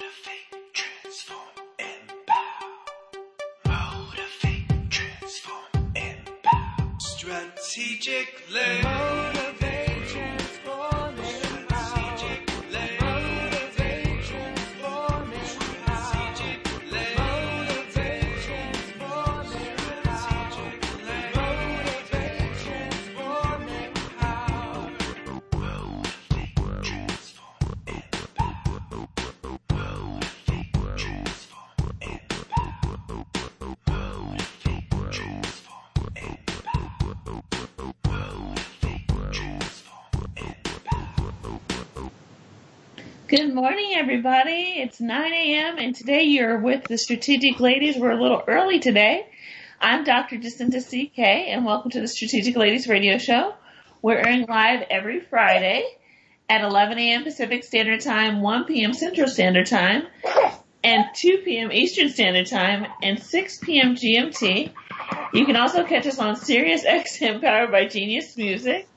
Motivate, transform, empower. Motivate, transform, empower. Strategic morning, everybody. It's 9 a.m. and today you're with the Strategic Ladies. We're a little early today. I'm Dr. Jacinta CK and welcome to the Strategic Ladies Radio Show. We're airing live every Friday at 11 a.m. Pacific Standard Time, 1 p.m. Central Standard Time, and 2 p.m. Eastern Standard Time, and 6 p.m. GMT. You can also catch us on Sirius XM powered by Genius Music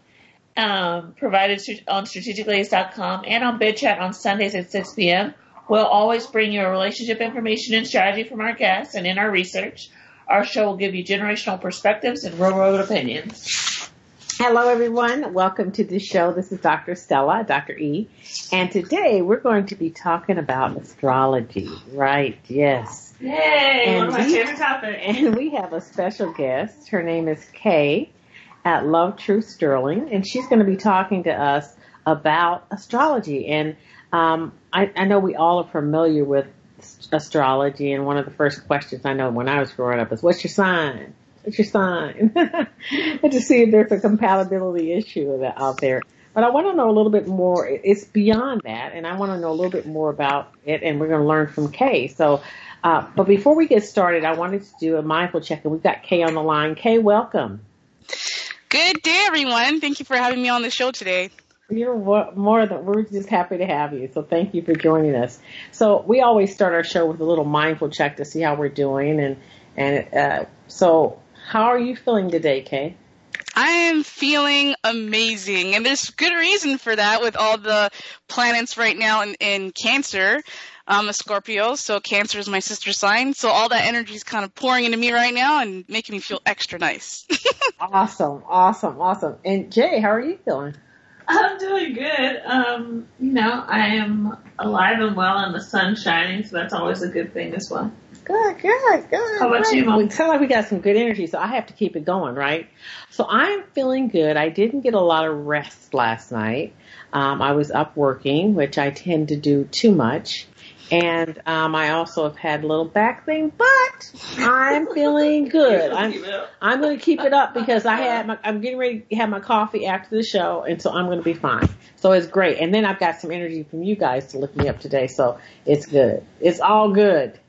um, provided on strategicladies.com and on BidChat on Sundays at 6 p.m. We'll always bring you relationship information and strategy from our guests and in our research. Our show will give you generational perspectives and real world opinions. Hello, everyone. Welcome to the show. This is Dr. Estella, Dr. E. And today we're going to be talking about astrology. Right. Yes. Yay! And one of my favorite topics. And we have a special guest. Her name is Kay at LoveTruth Sterling. And she's going to be talking to us about astrology. And um, I, I know we all are familiar with astrology. And one of the first questions I know when I was growing up is, what's your sign? What's your sign? and to see if there's a compatibility issue out there. But I want to know a little bit more. It's beyond that, and I want to know a little bit more about it, and we're going to learn from Kay. So, uh, but before we get started, I wanted to do a mindful check, and we've got Kay on the line. Kay, welcome. Good day, everyone. Thank you for having me on the show today. You're more than we're just happy to have you. So thank you for joining us. So we always start our show with a little mindful check to see how we're doing, and and uh, so how are you feeling today, Kay? I am feeling amazing, and there's good reason for that with all the planets right now in, in Cancer. I'm a Scorpio, so Cancer is my sister sign. So all that energy is kind of pouring into me right now and making me feel extra nice. Awesome, awesome, awesome. And Jay, how are you feeling? I'm doing good. Um, you know, I am alive and well and the sun's shining, so that's always a good thing as well. Good, good, good. How about great. you, Mom? We sound like we got some good energy, so I have to keep it going, right? So I'm feeling good. I didn't get a lot of rest last night. Um, I was up working, which I tend to do too much. And um, I also have had a little back thing, but I'm feeling good. I'm I'm going to keep it up because I had my, I'm getting ready to have my coffee after the show, and so I'm going to be fine. So it's great. And then I've got some energy from you guys to lift me up today, so it's good. It's all good.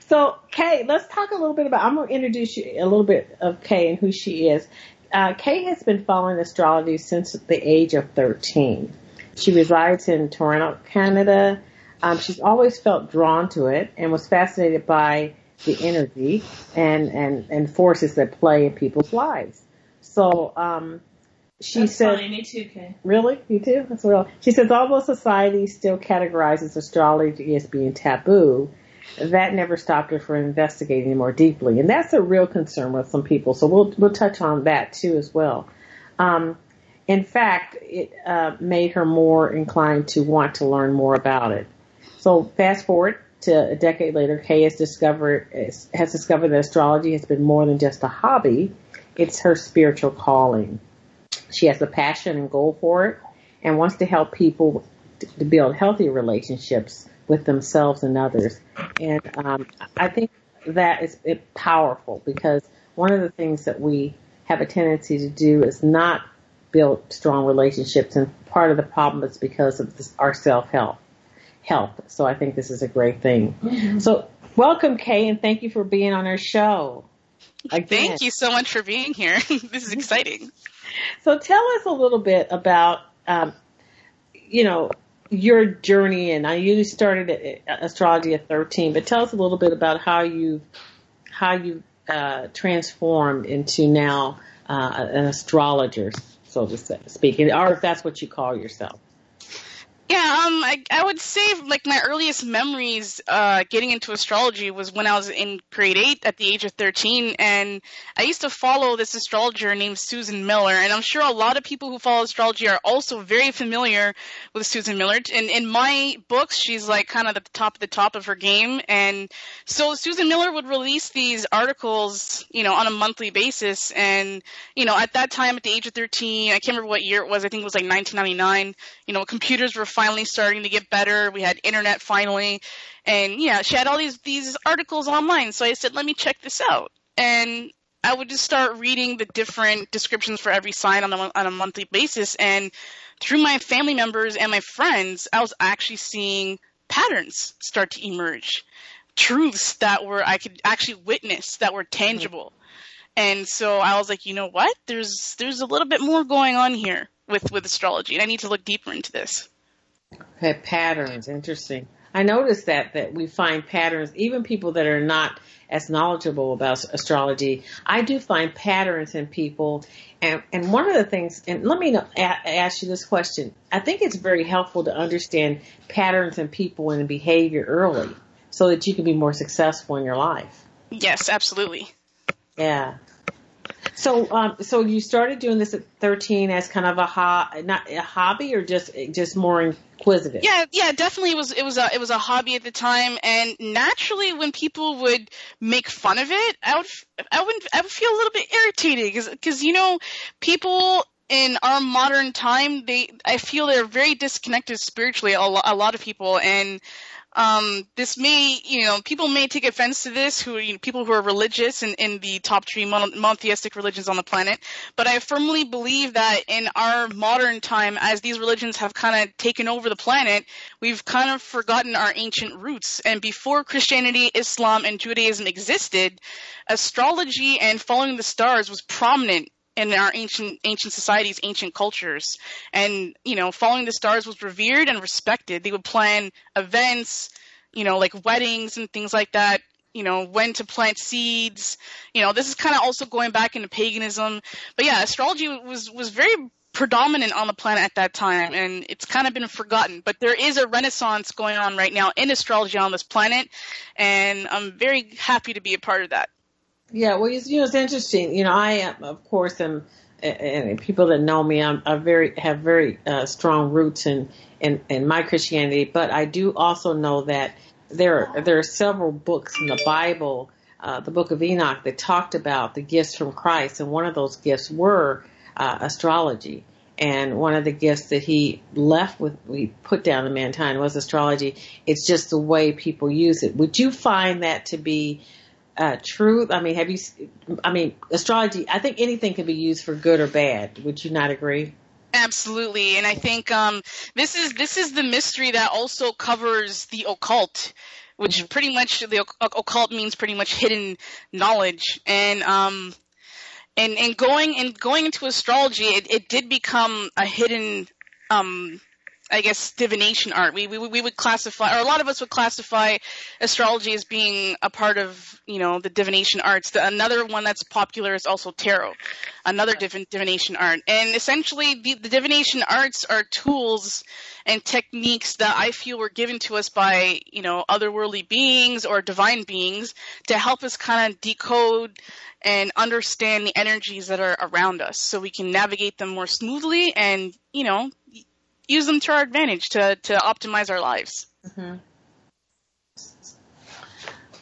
So Kay, let's talk a little bit about. I'm going to introduce you a little bit of Kay and who she is. Uh, Kay has been following astrology since the age of 13. She resides in Toronto, Canada. Um, she's always felt drawn to it and was fascinated by the energy and, and, and forces that play in people's lives. So, um, she That's said, funny, me too, Kay. Really? You too? That's real. She says, although society still categorizes astrology as being taboo, that never stopped her from investigating more deeply. And that's a real concern with some people. So we'll, we'll touch on that too as well. Um, in fact, it uh, made her more inclined to want to learn more about it. So fast forward to a decade later, Kay has discovered has discovered that astrology has been more than just a hobby; it's her spiritual calling. She has a passion and goal for it, and wants to help people to build healthy relationships with themselves and others. And um, I think that is powerful because one of the things that we have a tendency to do is not build strong relationships, and part of the problem is because of this, our self help health. So I think this is a great thing. So welcome, Kay, and thank you for being on our show. Again. Thank you so much for being here. this is exciting. So tell us a little bit about, um, you know, your journey. And I you started at- astrology at 13, but tell us a little bit about how you how you uh, transformed into now uh, an astrologer, so to speak, or if that's what you call yourself. Yeah, um, I, I would say like my earliest memories uh, getting into astrology was when I was in grade eight at the age of thirteen, and I used to follow this astrologer named Susan Miller, and I'm sure a lot of people who follow astrology are also very familiar with Susan Miller. And in my books, she's like kind of at the top of the top of her game, and so Susan Miller would release these articles, you know, on a monthly basis, and you know, at that time, at the age of thirteen, I can't remember what year it was. I think it was like 1999. You know, computers were finally starting to get better. We had internet finally, and yeah, she had all these these articles online. So I said, let me check this out, and I would just start reading the different descriptions for every sign on a on a monthly basis, and through my family members and my friends, I was actually seeing patterns start to emerge, truths that were I could actually witness that were tangible. And so I was like, you know what? There's there's a little bit more going on here with with astrology, and I need to look deeper into this. Patterns, interesting. I noticed that that we find patterns, even people that are not as knowledgeable about astrology. I do find patterns in people, and and one of the things, and let me know, a, ask you this question. I think it's very helpful to understand patterns in people and behavior early, so that you can be more successful in your life. Yes, absolutely. Yeah. So, um, so you started doing this at 13 as kind of a ho- not a hobby or just just more inquisitive? Yeah, yeah, definitely. It was it was a it was a hobby at the time, and naturally, when people would make fun of it, I would I would I would feel a little bit irritated because because you know people in our modern time they I feel they're very disconnected spiritually a, lo- a lot of people and um, this may, you know, people may take offense to this, who you know, people who are religious in, in the top three mono- monotheistic religions on the planet. But I firmly believe that in our modern time, as these religions have kind of taken over the planet, we've kind of forgotten our ancient roots. And before Christianity, Islam, and Judaism existed, astrology and following the stars was prominent in our ancient ancient societies, ancient cultures. And, you know, following the stars was revered and respected. They would plan events, you know, like weddings and things like that, you know, when to plant seeds. You know, this is kind of also going back into paganism. But yeah, astrology was was very predominant on the planet at that time and it's kind of been forgotten but there is a renaissance going on right now in astrology on this planet and i'm very happy to be a part of that Yeah, well, you know, it's interesting. You know, I am, of course, am, and people that know me, I'm, very have very uh, strong roots in, in in my Christianity. But I do also know that there are, there are several books in the Bible, uh, the Book of Enoch, that talked about the gifts from Christ, and one of those gifts were uh, astrology. And one of the gifts that he left with, we put down to mankind was astrology. It's just the way people use it. Would you find that to be uh, true? I mean, have you? I mean, astrology. I think anything can be used for good or bad. Would you not agree? Absolutely, and I think um, this is this is the mystery that also covers the occult, which pretty much the occult means pretty much hidden knowledge, and um, and and going and going into astrology, it, it did become a hidden um, I guess divination art. We, we we would classify, or a lot of us would classify astrology as being a part of you know the divination arts. The, another one that's popular is also tarot, another div- divination art. And essentially, the, the divination arts are tools and techniques that I feel were given to us by you know otherworldly beings or divine beings to help us kind of decode and understand the energies that are around us so we can navigate them more smoothly and you know use them to our advantage to to optimize our lives. Mm-hmm.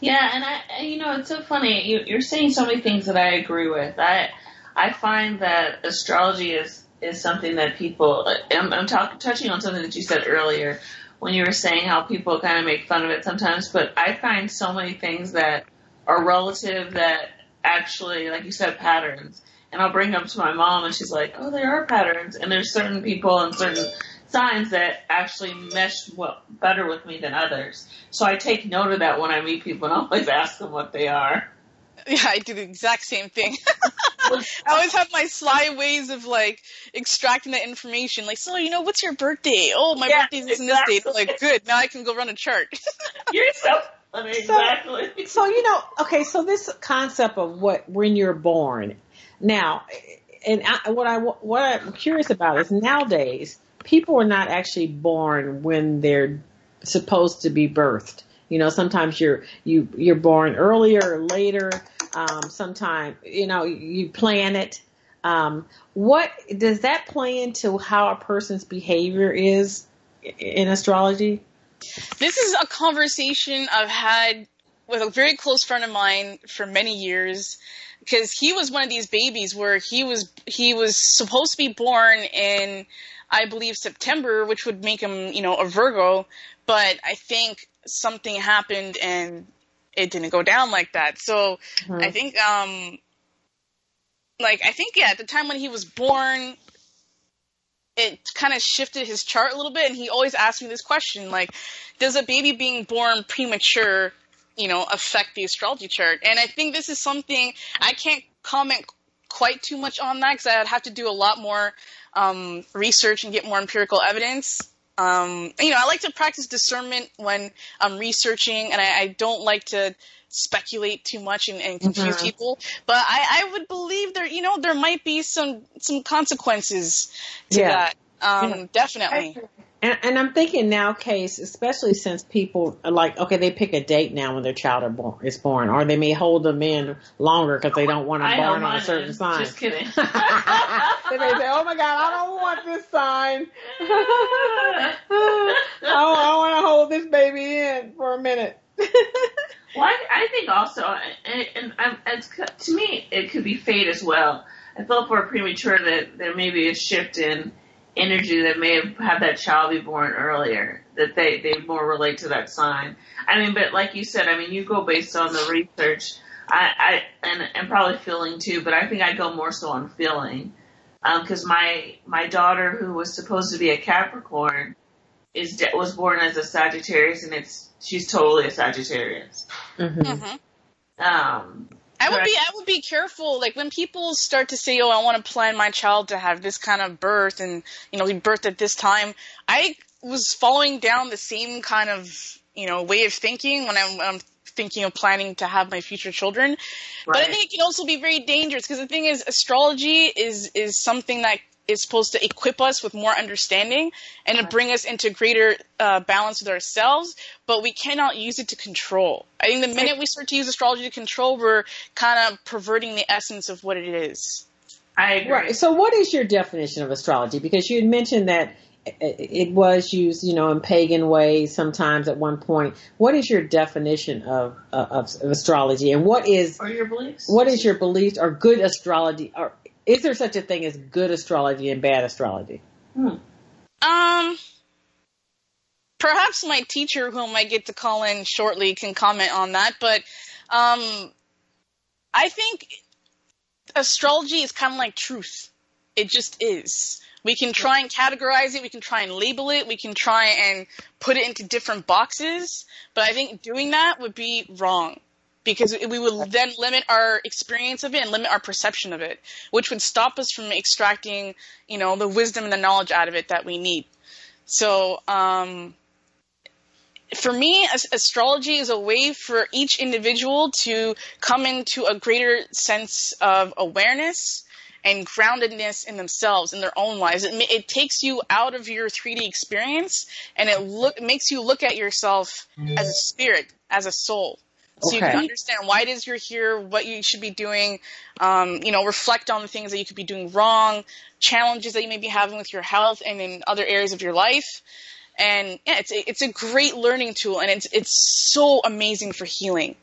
Yeah, and I, you know, it's so funny. You, you're saying so many things that I agree with. I, I find that astrology is is something that people. I'm, I'm talking touching on something that you said earlier when you were saying how people kind of make fun of it sometimes. But I find so many things that are relative that actually, like you said, patterns. And I'll bring them to my mom, and she's like, "Oh, there are patterns." And there's certain people and certain signs that actually mesh well, better with me than others. So I take note of that when I meet people and always ask them what they are. Yeah, I do the exact same thing. I always have my sly ways of like extracting that information. Like, so you know, what's your birthday? Oh, my Yeah, birthday's this and this date. exactly. Like, good. Now I can go run a chart. You're so funny, exactly. So you know, okay. So this concept of what when you're born, now, and I, what I what I'm curious about is nowadays people are not actually born when they're supposed to be birthed. You know, sometimes you're you you're born earlier or later. Um, sometimes you know you plan it. Um, what does that play into how a person's behavior is in astrology? This is a conversation I've had with a very close friend of mine for many years because he was one of these babies where he was he was supposed to be born in I believe September, which would make him, you know, a Virgo, but I think something happened and it didn't go down like that. So Mhm. I think um like I think yeah, at the time when he was born it kind of shifted his chart a little bit and he always asked me this question like does a baby being born premature you know affect the astrology chart and i think this is something i can't comment quite too much on that because i'd have to do a lot more um, research and get more empirical evidence um, you know i like to practice discernment when i'm researching and i, I don't like to speculate too much and, and confuse Mhm. people but I, I would believe there you know there might be some some consequences to Yeah. that um, Yeah. definitely And, and I'm thinking now, case, especially since people are like, okay, they pick a date now when their child are born, is born, or they may hold them in longer because they don't want them I born on a certain is. sign. Just kidding. they may say, "Oh my God, I don't want this sign. I, oh, I want to hold this baby in for a minute." Well, I, I think also, and, and I'm, it's, to me, it could be fate as well. I felt for premature that there may be a shift in energy that may have had that child be born earlier, that they, they more relate to that sign. I mean, but like you said, I mean, you go based on the research. I, I and, and probably feeling too, but I think I go more so on feeling. Um, cause my, my daughter who was supposed to be a Capricorn is, de- was born as a Sagittarius and it's, she's totally a Sagittarius. hmm Mhm. Um, I would be I would be careful. Like when people start to say, "Oh, I want to plan my child to have this kind of birth," and you know, be birthed at this time. I was following down the same kind of you know way of thinking when I'm, when I'm thinking of planning to have my future children. But I think it can also be very dangerous because the thing is, astrology is is something that is supposed to equip us with more understanding and to bring us into greater uh, balance with ourselves. But we cannot use it to control. I think the minute we start to use astrology to control, we're kind of perverting the essence of what it is. I agree. Right. So, what is your definition of astrology? Because you had mentioned that it- it was used, you know, in pagan ways sometimes at one point. What is your definition of of, of astrology, and what is Or your beliefs? what is your beliefs or good astrology? Or is there such a thing as good astrology and bad astrology? Hmm. Um, perhaps my teacher, whom I get to call in shortly, can comment on that. But um, I think astrology is kind of like truth. It just is. We can try and categorize it. We can try and label it. We can try and put it into different boxes. But I think doing that would be wrong because we would then limit our experience of it and limit our perception of it, which would stop us from extracting, you know, the wisdom and the knowledge out of it that we need. So, um, for me, as- astrology is a way for each individual to come into a greater sense of awareness and groundedness in themselves, in their own lives. It, it takes you out of your 3D experience and it look makes you look at yourself as a spirit, as a soul. So you can understand why it is you're here, what you should be doing, um, you know, reflect on the things that you could be doing wrong, challenges that you may be having with your health and in other areas of your life. And yeah, it's a, it's a great learning tool and it's, it's so amazing for healing.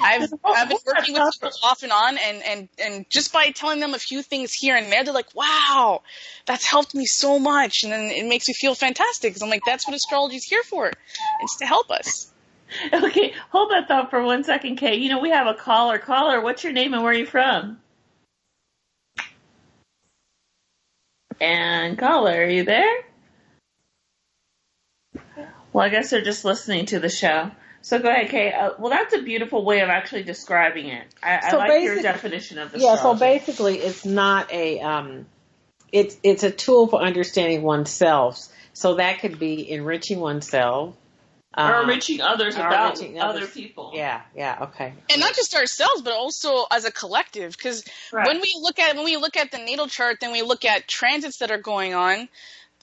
I've, I've been working with people off and on and, and, and just by telling them a few things here and there, they're like, wow, that's helped me so much. And then it makes me feel fantastic. Cause I'm like, that's what astrology is here for. It's to help us. Okay, hold that thought for one second, Kay. You know, we have a caller. Caller, what's your name and where are you from? And caller, are you there? Well, I guess they're just listening to the show. So go ahead, Kay. Uh, well, that's a beautiful way of actually describing it. I, I like your definition of the. Yeah. So basically, it's not a um, it's it's a tool for understanding oneself. So that could be enriching oneself. Or um, reaching others or about enriching other people. Yeah. Yeah. Okay. and not just ourselves, but also as a collective. Because Right. when we look at when we look at the natal chart, then we look at transits that are going on.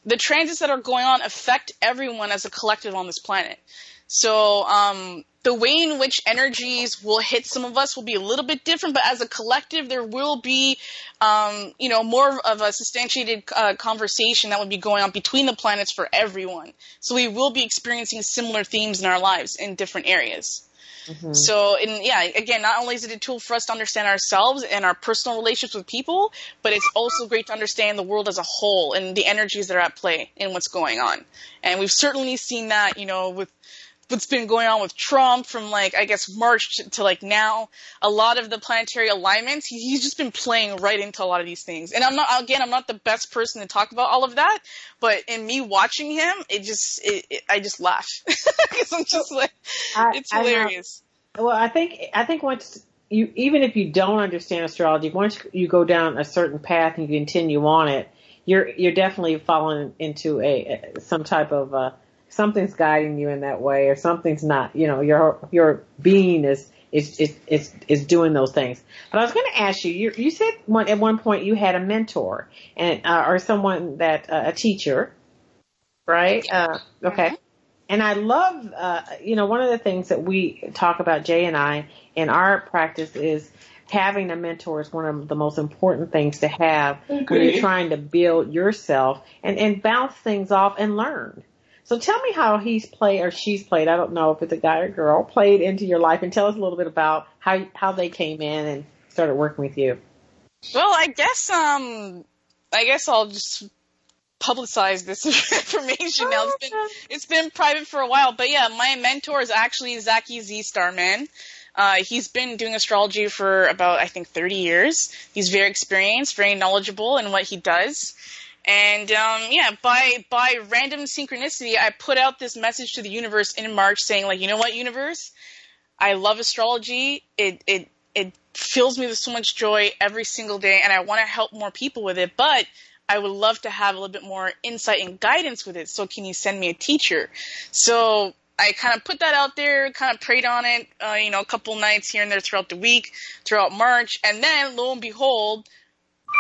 the transits that are going on affect everyone as a collective on this planet. So um, the way in which energies will hit some of us will be a little bit different, but as a collective, there will be, um, you know, more of a substantiated uh, conversation that would be going on between the planets for everyone. So we will be experiencing similar themes in our lives in different areas. Mm-hmm. So, and yeah, again, not only is it a tool for us to understand ourselves and our personal relationships with people, but it's also great to understand the world as a whole and the energies that are at play and what's going on. And we've certainly seen that, you know, with what's been going on with Trump from like I guess March to, to like now. A lot of the planetary alignments, he, he's just been playing right into a lot of these things. And I'm not again, I'm not the best person to talk about all of that, but in me watching him, it just it, it, I just laugh because I'm just like I, it's hilarious. I well, I think I think once you even if you don't understand astrology, once you go down a certain path and you continue on it, you're you're definitely falling into a some type of uh, something's guiding you in that way or something's not, you know, your, your being is, is, is, is, is doing those things. But I was going to ask you, you, you said one, at one point you had a mentor and, uh, or someone that, uh, a teacher, right? Uh, okay. Mm-hmm. And I love, uh, you know, one of the things that we talk about, Jay and I, in our practice is having a mentor is one of the most important things to have okay. when you're trying to build yourself and, and bounce things off and learn. So tell me how he's played or she's played. I don't know if it's a guy or girl played into your life, and tell us a little bit about how how they came in and started working with you. Well, I guess um, I guess I'll just publicize this information now. It's been it's been private for a while, but yeah, my mentor is actually Zaki Z Starman. Uh, he's been doing astrology for about I think 30 years. He's very experienced, very knowledgeable in what he does. And um, yeah, by by random synchronicity, I put out this message to the universe in March saying, like, you know what, universe, I love astrology. It it it fills me with so much joy every single day, and I want to help more people with it. But I would love to have a little bit more insight and guidance with it. So can you send me a teacher? So I kind of put that out there, kind of prayed on it, uh, you know, a couple nights here and there throughout the week, throughout March, and then lo and behold,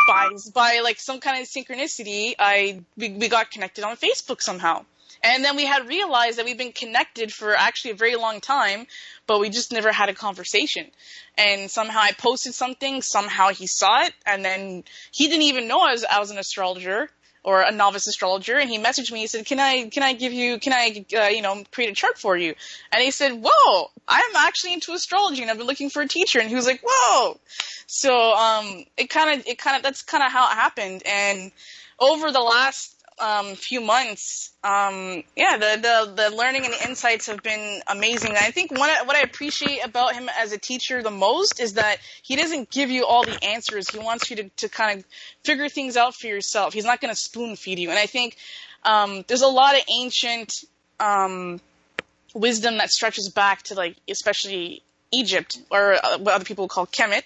by by like some kind of synchronicity, I we, we got connected on Facebook somehow. And then we had realized that we've been connected for actually a very long time, but we just never had a conversation. And somehow I posted something, somehow he saw it, and then he didn't even know I was, I was an astrologer or a novice astrologer, and he messaged me. He said, "Can I can I give you can I uh, you know create a chart for you?" And he said, "Whoa, I'm actually into astrology, and I've been looking for a teacher." And he was like, "Whoa!" So um, it kind of it kind of that's kind of how it happened. And over the last um, few months, um, yeah, the, the, the learning and the insights have been amazing. I think what I, what I appreciate about him as a teacher the most is that he doesn't give you all the answers. He wants you to, to kind of figure things out for yourself. He's not going to spoon feed you. And I think, um, there's a lot of ancient, um, wisdom that stretches back to like, especially Egypt or uh, what other people call Kemet.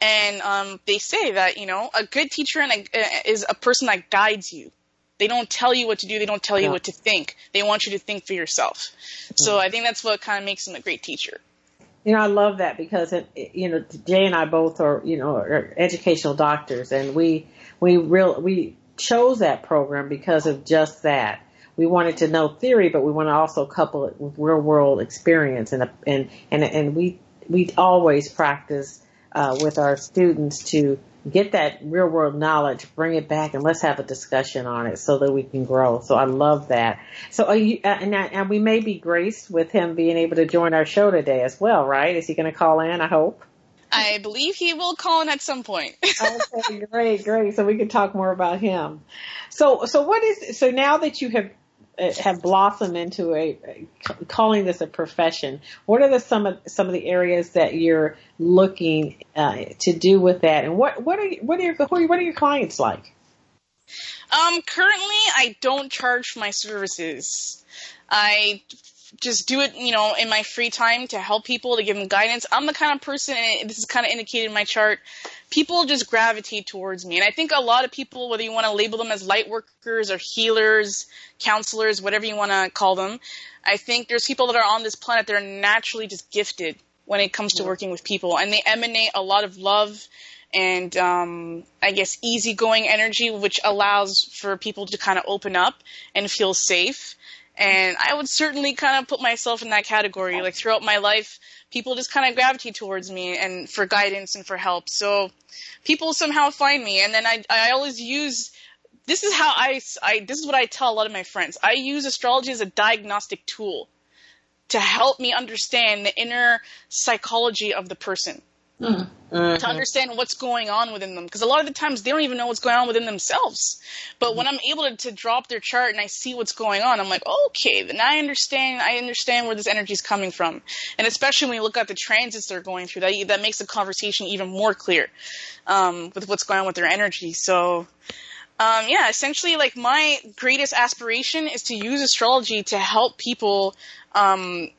And, um, they say that, you know, a good teacher and a, is a person that guides you they don't tell you what to do. They don't tell you what to think. They want you to think for yourself. So I think that's what kind of makes them a great teacher. You know, I love that because it, you know Jay and I both are you know are educational doctors, and we we real we chose that program because of just that. We wanted to know theory, but we want to also couple it with real world experience, and and and and we we always practice uh, with our students to get that real world knowledge, bring it back, and let's have a discussion on it so that we can grow. So I love that. So are you, uh, and, and we may be graced with him being able to join our show today as well, right? Is he going to call in? I hope. I believe he will call in at some point. okay, great, great. So we can talk more about him. So, so what is, so now that you have have blossomed into a calling this a profession. What are the some of some of the areas that you're looking uh, to do with that, and what what are what are your what are your clients like? Um, currently, I don't charge my services. I just do it, you know, in my free time to help people, to give them guidance. I'm the kind of person, and this is kind of indicated in my chart, people just gravitate towards me. And I think a lot of people, whether you want to label them as light workers or healers, counselors, whatever you want to call them, I think there's people that are on this planet that are naturally just gifted when it comes to working with people. And they emanate a lot of love and um, I guess easygoing energy, which allows for people to kind of open up and feel safe. And I would certainly kind of put myself in that category. Like throughout my life, people just kind of gravitate towards me and for guidance and for help. So people somehow find me, and then I I always use. This is how I, I this is what I tell a lot of my friends. I use astrology as a diagnostic tool to help me understand the inner psychology of the person Mm. to understand what's going on within them because a lot of the times they don't even know what's going on within themselves. But when i'm able to, to drop their chart and i see what's going on i'm like okay then i understand i understand where this energy is coming from. And especially when you look at the transits they're going through that that makes the conversation even more clear um, with what's going on with their energy. So um, yeah essentially like my greatest aspiration is to use astrology to help people um,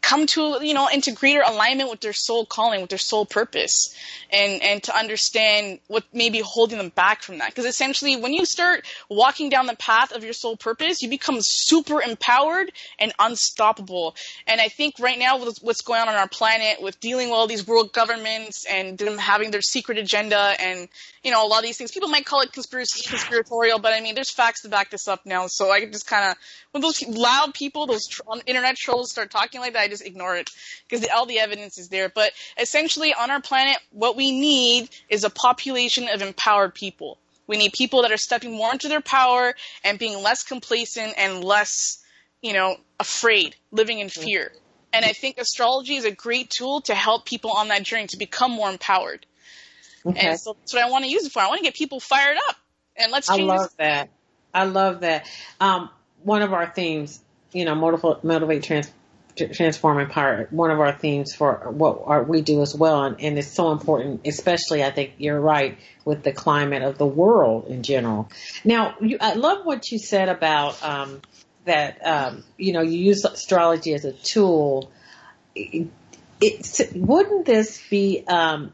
come to you know into greater alignment with their soul calling with their soul purpose and and to understand what may be holding them back from that. Because essentially when you start walking down the path of your soul purpose you become super empowered and unstoppable. And i think right now with what's going on on our planet with dealing with all these world governments and them having their secret agenda and you know a lot of these things people might call it conspiracy conspiratorial but i mean there's facts to back this up now. So i just kind of when those loud people those internet trolls start talking like that i just ignore it because all the evidence is there but essentially on our planet what we need is a population of empowered people we need people that are stepping more into their power and being less complacent and less you know afraid living in fear and i think astrology is a great tool to help people on that journey to become more empowered Okay. and so that's what I want to use it for. I want to get people fired up. And let's I change love this. that. I love that. Um, one of our themes, you know, motivate, motivate, trans, transform, empower. One of our themes for what our, we do as well, and, and it's so important, especially I think you're right with the climate of the world in general. Now, you, I love what you said about um, that. Um, you know, you use astrology as a tool. Wouldn't this be um,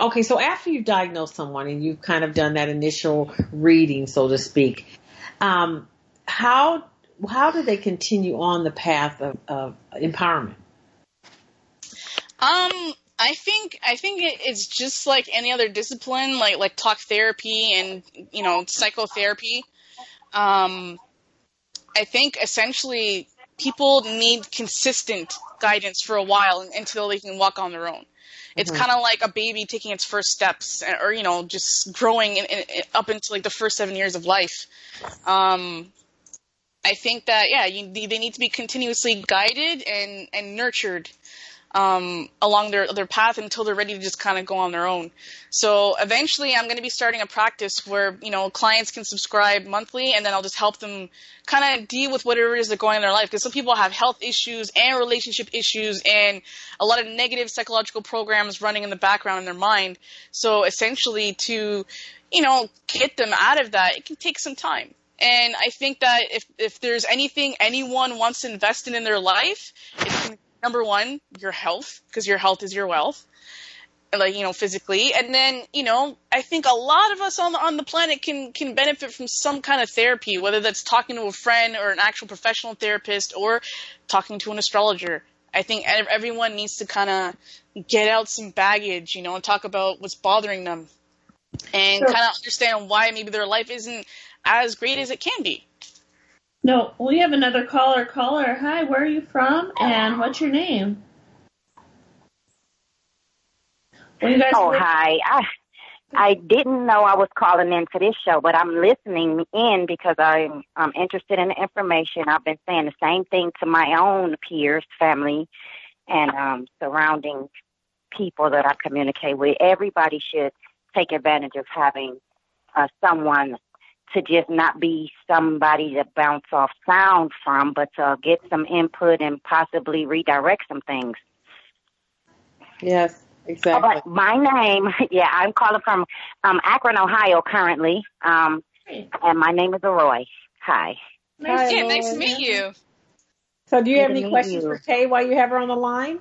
okay? So after you diagnose someone and you've kind of done that initial reading, so to speak, um, how how do they continue on the path of, of empowerment? Um, I think I think it's just like any other discipline, like like talk therapy and you know psychotherapy. Um, I think essentially people need consistent guidance for a while until they can walk on their own. It's Mhm. kind of like a baby taking its first steps, or you know, just growing in, in, in- up into like the first seven years of life. Um, I think that yeah, you, they need to be continuously guided and and nurtured um, along their their path until they're ready to just kind of go on their own. So eventually, I'm going to be starting a practice where you know clients can subscribe monthly, and then I'll just help them kind of deal with whatever it is that's going in their life. Because some people have health issues and relationship issues, and a lot of negative psychological programs running in the background in their mind. So essentially, to you know get them out of that, it can take some time. And I think that if if there's anything anyone wants to invest in in their life, it's number one your health because your health is your wealth like you know physically and then you know i think a lot of us on the on the planet can can benefit from some kind of therapy whether that's talking to a friend or an actual professional therapist or talking to an astrologer i think everyone needs to kind of get out some baggage you know and talk about what's bothering them and Sure. kind of understand why maybe their life isn't as great as it can be No, we have another caller. Caller, hi, where are you from and what's your name? You guys Oh, were- hi. I I didn't know I was calling in to this show, but I'm listening in because I'm I'm interested in the information. I've been saying the same thing to my own peers, family, and um, surrounding people that I communicate with. Everybody should take advantage of having uh, someone to just not be somebody to bounce off sound from, but to get some input and possibly redirect some things. Yes, exactly. but my name, yeah, I'm calling from um, Akron, Ohio currently, um, Hey, and my name is Roy. Hi. nice Hi, to yeah meet nice to meet you So, do you have Good to any questions you. for Kay while you have her on the line?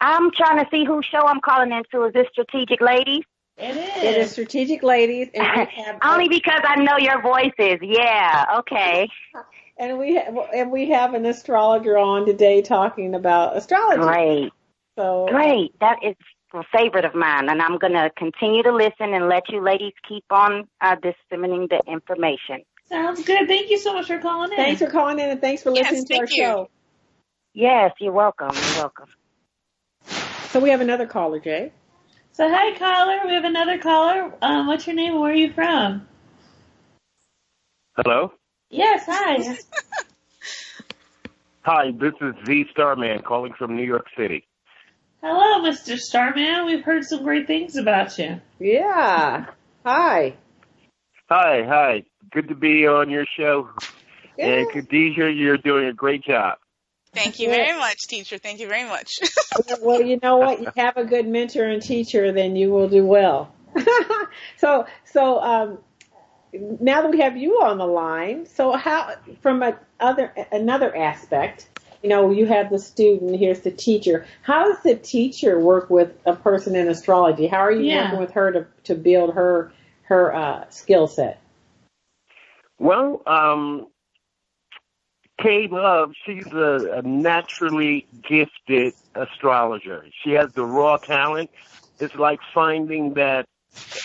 I'm trying to see whose show I'm calling into. Is this Strategic Ladies? It It is is. Strategic Ladies, and we have Only because I know your voices. Yeah, okay. and we have, and we have an astrologer on today talking about astrology. Great. So Great. That is a favorite of mine, and I'm going to continue to listen and let you ladies keep on uh, disseminating the information. Sounds good. Thank you so much for calling in. Thanks for calling in and thanks for Yes, listening to our you. show. Yes, you're welcome. You're welcome. So we have another caller, Jay. So hi caller, we have another caller. Um, what's your name? Where are you from? Hello. Yes, hi. Hi, this is Z Starman calling from New York City. Hello, Mr. Starman. We've heard some great things about you. Yeah. Hi. Hi, hi. Good to be on your show. Yeah. And Khadijah, you're doing a great job. Thank you very much, teacher. Thank you very much. well, you know what? You have a good mentor and teacher, then you will do well. so, so um, now that we have you on the line, so how from a other another aspect, you know, you have the student, here's the teacher. How does the teacher work with a person in astrology? How are you Yeah. working with her to to build her her uh, skill set? Well, um, Kay Love, she's a, a naturally gifted astrologer. She has the raw talent. It's like finding that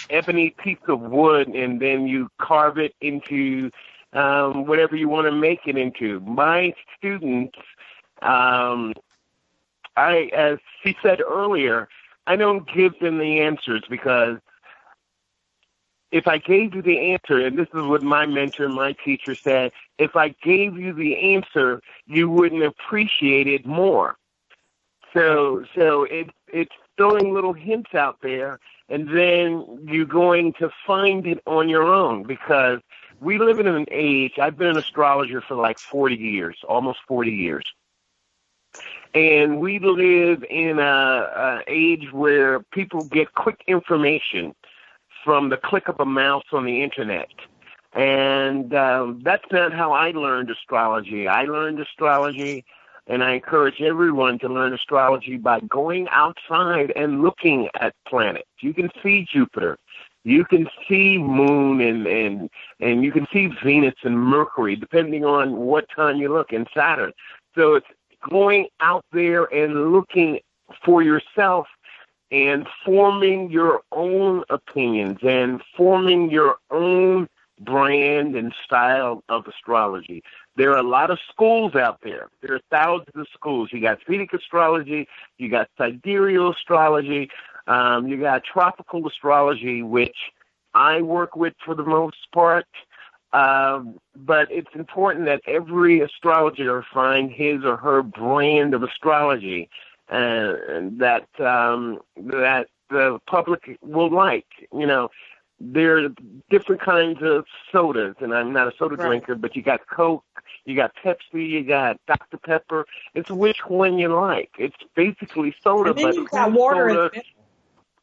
ebony piece of wood and then you carve it into um, whatever you want to make it into. My students, um, I, as she said earlier, I don't give them the answers because if I gave you the answer, and this is what my mentor, my teacher said, if I gave you the answer, you wouldn't appreciate it more. So, so it, it's throwing little hints out there, and then you're going to find it on your own because we live in an age. I've been an astrologer for like 40 years, almost 40 years. And we live in a, a age where people get quick information from the click of a mouse on the internet. And um, that's not how I learned astrology. I learned astrology, and I encourage everyone to learn astrology by going outside and looking at planets. You can see Jupiter. You can see Moon and, and, and you can see Venus and Mercury, depending on what time you look, and Saturn. So it's going out there and looking for yourself and forming your own opinions and forming your own brand and style of astrology. There are a lot of schools out there. There are thousands of schools. You got Vedic astrology, you got sidereal astrology, um, you got tropical astrology, which I work with for the most part. Um, but it's important that every astrologer find his or her brand of astrology that um, that the public will like. You know, there are different kinds of sodas, and I'm not a soda Right. drinker, but you got Coke, you got Pepsi, you got Dr Pepper. It's which one you like. It's basically soda, And then but you've got whose water in soda- the.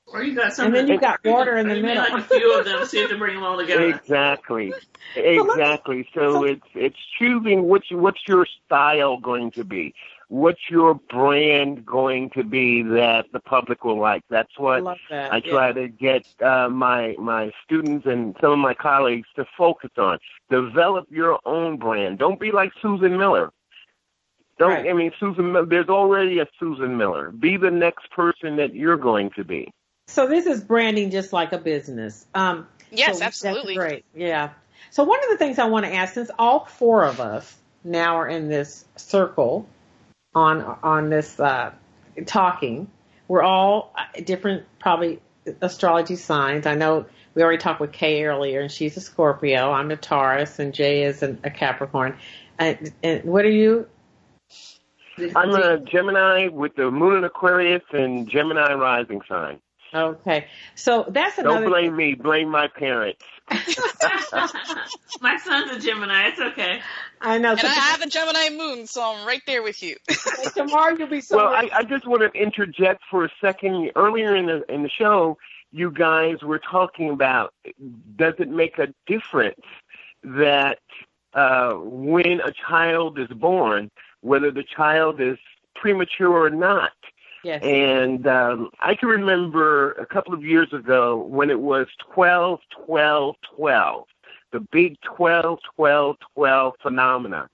Or you got some. And then you've got water in the middle. like a few of them. See if they bring them all together. Exactly. Exactly. So so- it's it's choosing which what's your style going to be, what's your brand going to be that the public will like. That's what love that. I try to get uh, my my students and some of my colleagues to focus on. Develop your own brand. Don't be like Susan Miller. Don't Right. I mean Susan Miller? There's already a Susan Miller. Be the next person that you're going to be. So this is branding just like a business. Um, yes, so absolutely. That's great. Yeah. So one of the things I want to ask, since all four of us now are in this circle on on this uh, talking, we're all uh, different, probably astrology signs. I know we already talked with Kay earlier, and she's a Scorpio. I'm a Taurus, and Jay is an, a Capricorn. And, and what are you? I'm a Gemini with the Moon in Aquarius and Gemini rising sign. Okay, so that's another. Don't blame me. Blame my parents. My son's a Gemini. It's okay. I know. And So I have a Gemini moon, so I'm right there with you. tomorrow you'll be so. Well, I, I just want to interject for a second. Earlier in the in the show, you guys were talking about does it make a difference that uh, when a child is born, whether the child is premature or not. Yes. And um, I can remember a couple of years ago when it was 12, 12, 12, the big 12, 12, 12 phenomena.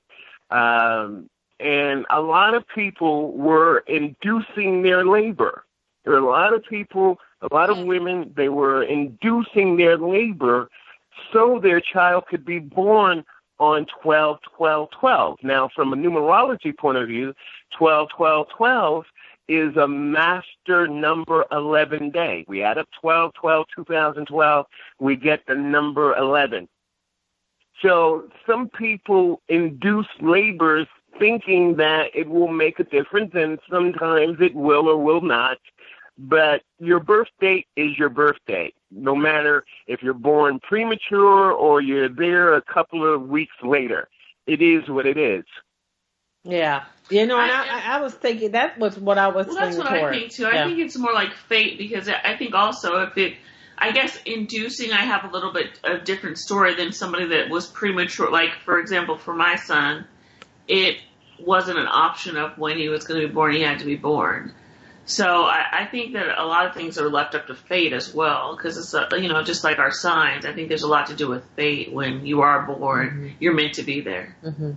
Um, and a lot of people were inducing their labor. There are a lot of people, a lot of women, they were inducing their labor so their child could be born on 12, 12, 12. Now, from a numerology point of view, 12, 12, 12 is a master number 11 day. We add up 12, 12, 2012, we get the number 11. So some people induce labors thinking that it will make a difference, and sometimes it will or will not. But your birth date is your birth date, no matter if you're born premature or you're there a couple of weeks later. It is what it is. Yeah. You know, and I- I, I, was thinking that was what I was Well, that's thinking what toward. I think too. I think it's more like fate because I think also if it, I guess inducing, I have a little bit of different story than somebody that was premature. Like for example, for my son, it wasn't an option of when he was going to be born. He had to be born. So I, I think that a lot of things are left up to fate as well, because it's uh you know just like our signs. I think there's a lot to do with fate. When you are born, you're meant to be there. hmm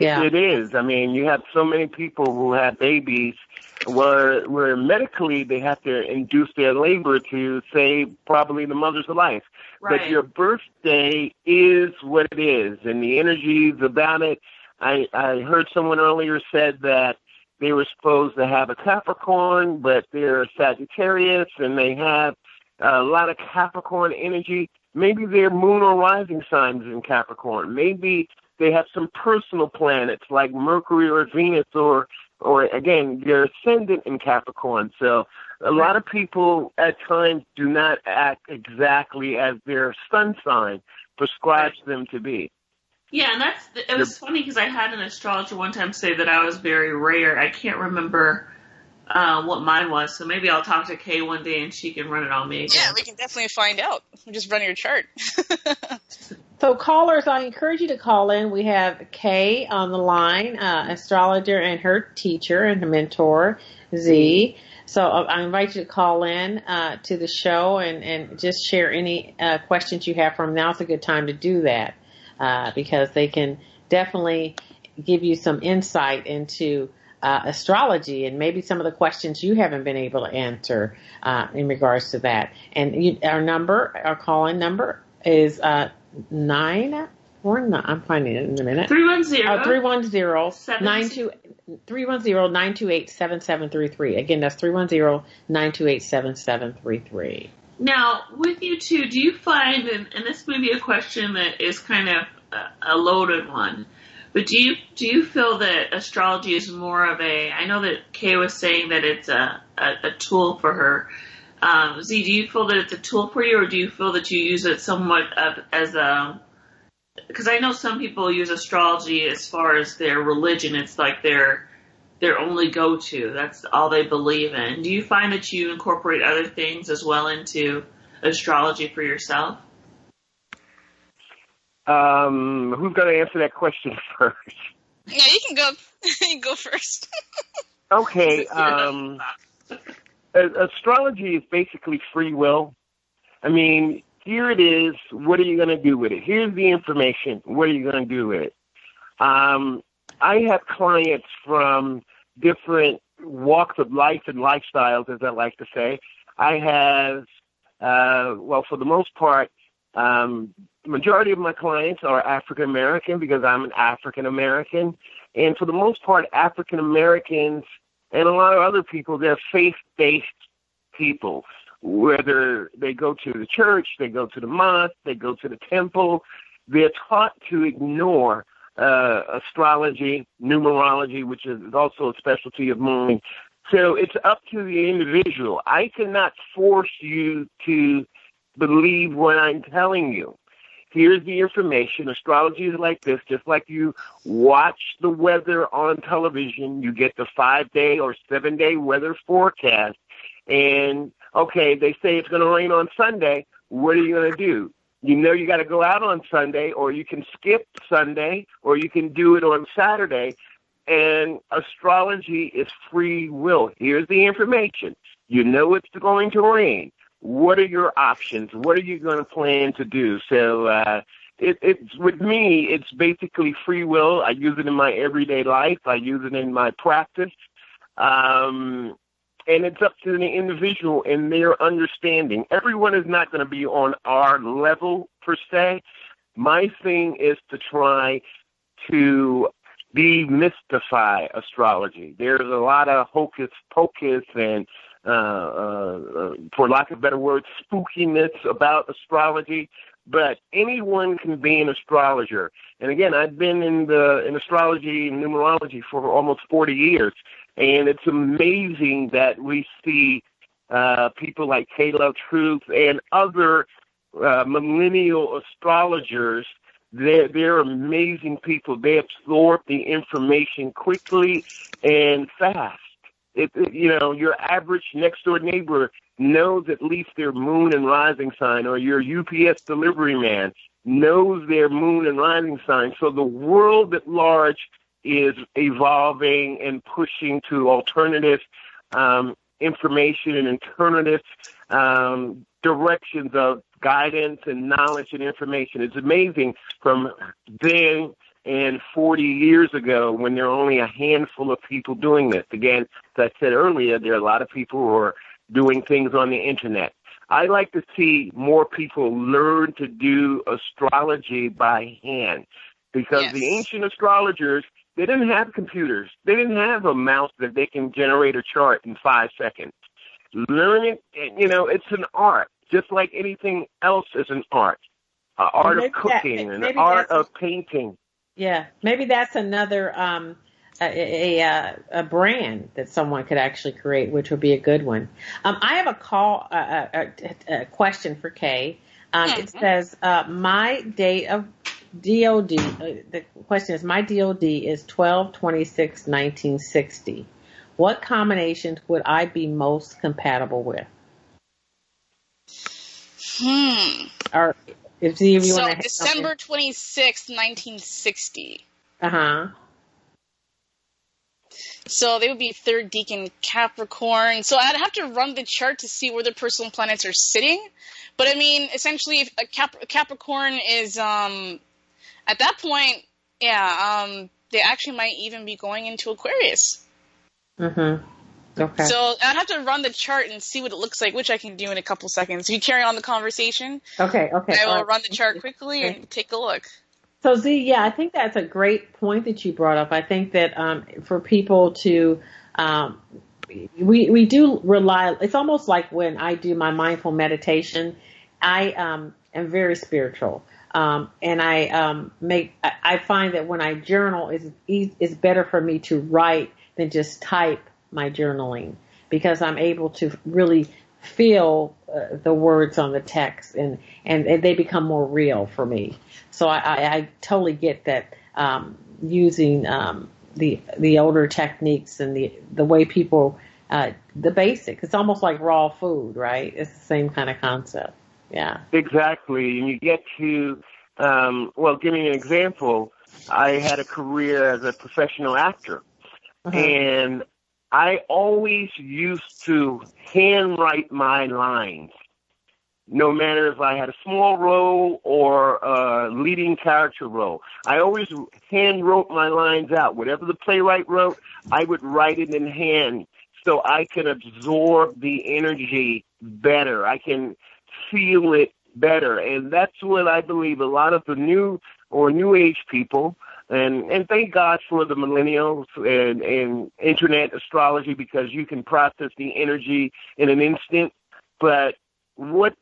Yeah. It is. I mean, you have so many people who have babies where where medically they have to induce their labor to save probably the mother's life. Right. But your birthday is what it is, and the energies about it. I I heard someone earlier said that they were supposed to have a Capricorn, but they're Sagittarius, and they have a lot of Capricorn energy. Maybe their moon or rising signs in Capricorn. Maybe they have some personal planets like Mercury or Venus or or again their ascendant in Capricorn. So a lot of people at times do not act exactly as their sun sign prescribes them to be. Yeah, and that's it was funny because I had an astrologer one time say that I was very rare. I can't remember uh, what mine was, so maybe I'll talk to Kay one day and she can run it on me again. Yeah, we can definitely find out. We just run your chart. So callers, I encourage you to call in. We have Kay on the line, uh, astrologer and her teacher and her mentor, Z. So uh, I invite you to call in uh, to the show and, and just share any uh, questions you have from. Now's a good time to do that uh, because they can definitely give you some insight into uh, astrology and maybe some of the questions you haven't been able to answer uh, in regards to that. And you, our number, our call-in number is uh, nine or nine. I'm finding it in a minute. 310 uh, 310 92 310-928-7733. Again, that's 310 928 7733. Now, with you too, do you find, and, and this may be a question that is kind of a, a loaded one, but do you do you feel that astrology is more of a? I know that Kay was saying that it's a a, a tool for her. Um, Z, do you feel that it's a tool for you, or do you feel that you use it somewhat of, as a? Because I know some people use astrology as far as their religion. It's like their their only go to. That's all they believe in. Do you find that you incorporate other things as well into astrology for yourself? Um, who's going to answer that question first? yeah, you can go. you can go first. Okay. Um, astrology is basically free will. I mean, here it is. What are you going to do with it? Here's the information. What are you going to do with it? Um, I have clients from different walks of life and lifestyles, as I like to say. I have, uh, well, for the most part, um, majority of my clients are African American because I'm an African American. And for the most part, African Americans and a lot of other people, they're faith based people. Whether they go to the church, they go to the mosque, they go to the temple, they're taught to ignore uh, astrology, numerology, which is also a specialty of mine. So it's up to the individual. I cannot force you to believe what I'm telling you. Here's the information. Astrology is like this, just like you watch the weather on television, you get the five day or seven day weather forecast. And okay, they say it's going to rain on Sunday. What are you going to do? You know you got to go out on Sunday, or you can skip Sunday, or you can do it on Saturday. And astrology is free will. Here's the information. You know it's going to rain. What are your options? What are you going to plan to do? So, uh, it, it's with me, it's basically free will. I use it in my everyday life. I use it in my practice. Um, and it's up to the individual and their understanding. Everyone is not going to be on our level per se. My thing is to try to demystify astrology. There's a lot of hocus pocus and, uh, uh, uh, for lack of better words, spookiness about astrology. But anyone can be an astrologer. And again, I've been in the in astrology and numerology for almost 40 years, and it's amazing that we see uh, people like Love Truth and other uh, millennial astrologers they're, they're amazing people. They absorb the information quickly and fast. It, you know, your average next door neighbor knows at least their moon and rising sign, or your UPS delivery man knows their moon and rising sign. So the world at large is evolving and pushing to alternative um, information and alternative um, directions of guidance and knowledge and information. It's amazing from then and 40 years ago when there were only a handful of people doing this. Again, as I said earlier, there are a lot of people who are doing things on the internet. I like to see more people learn to do astrology by hand because Yes. the ancient astrologers, they didn't have computers. They didn't have a mouse that they can generate a chart in five seconds. Learning, you know, it's an art, just like anything else is an art. An art of that- cooking, an maybe art of painting. Yeah, maybe that's another um, a, a, a, a brand that someone could actually create, which would be a good one. Um, I have a call, uh, a, a, a question for Kay. Um, It Mhm. says, uh, my date of DOD, uh, the question is, my DOD is 12 26 1960. What combinations would I be most compatible with? Hmm. Or if you So December twenty sixth, 1960. Uh huh. So they would be third decan Capricorn. So I'd have to run the chart to see where the personal planets are sitting. But I mean, essentially, if a Cap- Capricorn is um, at that point, yeah, um, they actually might even be going into Aquarius. Mm-hmm. Okay. So I'd have to run the chart and see what it looks like, which I can do in a couple seconds. You carry on the conversation. okay. Okay. I will right. run the chart quickly Okay. and take a look. So Z, yeah, I think that's a great point that you brought up. I think that um, for people to, um, we we do rely. It's almost like when I do my mindful meditation, I um, am very spiritual, um, and I um, make. I, I find that when I journal, is is better for me to write than just type my journaling because I'm able to really feel uh, the words on the text and, and and they become more real for me. So I, I, I totally get that um, using um, the the older techniques and the the way people uh, the basic. It's almost like raw food, right? It's the same kind of concept. Yeah. Exactly, and you get to, um, well, give me an example. I had a career as a professional actor, Uh-huh. and I always used to handwrite my lines, no matter if I had a small role or a leading character role. I always hand wrote my lines out. Whatever the playwright wrote, I would write it in hand so I can absorb the energy better. I can feel it better. And that's what I believe a lot of the new or new age people and and thank God for the millennials and and internet astrology because you can process the energy in an instant. But what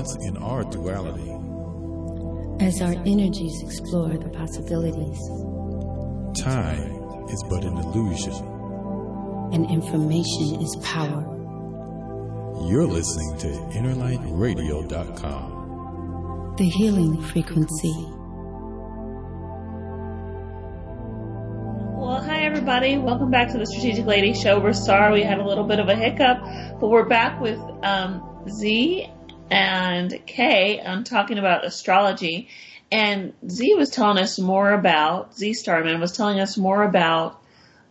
balance in our duality. as our energies explore the possibilities, Time is but an illusion. and information is power. You're listening to InnerlightRadio.com. The healing frequency. Well, hi everybody. Welcome back to the Strategic Lady Show. We're sorry we had a little bit of a hiccup, but we're back with um, Z and Kay on talking about astrology. And Z was telling us more about Z Starman was telling us more about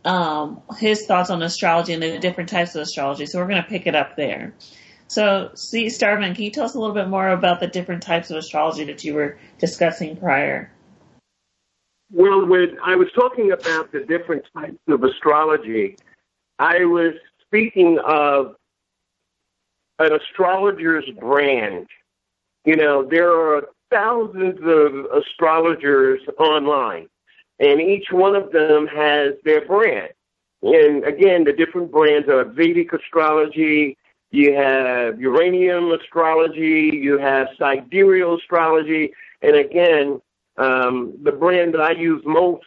um, his thoughts on astrology and the different types of astrology. So we're going to pick it up there. So, Z Starman, can you tell us a little bit more about the different types of astrology that you were discussing prior? Well, when I was talking about the different types of astrology, I was speaking of an astrologer's brand. You know, there are thousands of astrologers online, and each one of them has their brand. And again, the different brands are Vedic astrology, you have Uranian astrology, you have sidereal astrology, and again, um, the brand that I use most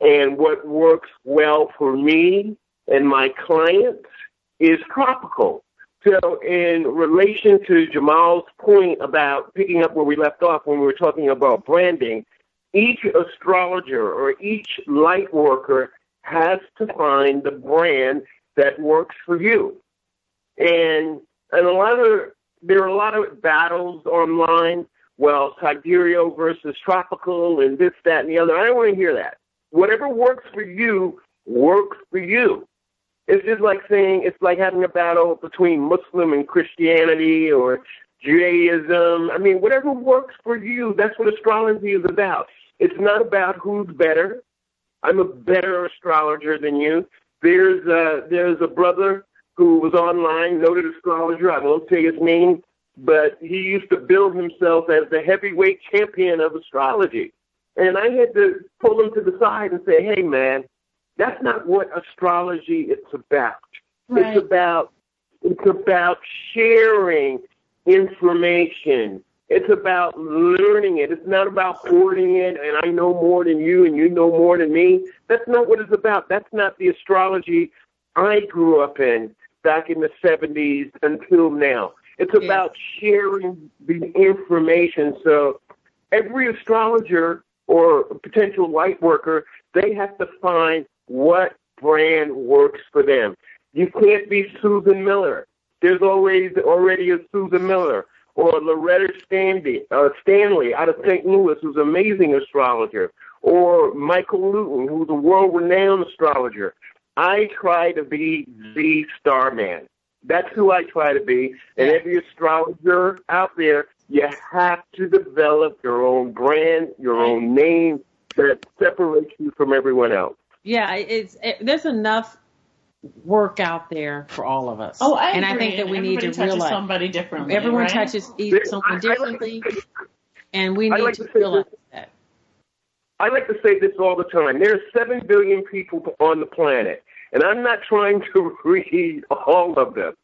and what works well for me and my clients is tropical. So in relation to Jamal's point about picking up where we left off when we were talking about branding, each astrologer or each light worker has to find the brand that works for you. And and a lot of there are a lot of battles online. Well, sidereal versus tropical and this, that, and the other. I don't want to hear that. Whatever works for you works for you. It's just like saying it's like having a battle between Muslim and Christianity or Judaism. I mean, whatever works for you, that's what astrology is about. It's not about who's better. I'm a better astrologer than you. There's a, there's a brother who was online, noted astrologer. I won't say his name, but he used to bill himself as the heavyweight champion of astrology. And I had to pull him to the side and say, hey, man, that's not what astrology is about. Right. It's about it's about sharing information. It's about learning it. It's not about hoarding it and I know more than you and you know more than me. That's not what it's about. That's not the astrology I grew up in back in the 70s until now. It's about sharing the information. So every astrologer or potential light worker, they have to find what brand works for them. You can't be Susan Miller. There's always already a Susan Miller or Loretta Stanley, uh, Stanley out of St. Louis, who's an amazing astrologer, or Michael Newton, who's a world-renowned astrologer. I try to be the Starman. That's who I try to be. And every astrologer out there, you have to develop your own brand, your own name that separates you from everyone else. Yeah, it's it, there's enough work out there for all of us. Oh, I and I agree. think that we need Everybody to touches realize somebody differently. everyone right? touches each There- someone I- I like differently, and we need like to to realize this- that. I like to say this all the time. There are seven billion people on the planet, and I'm not trying to read all of them.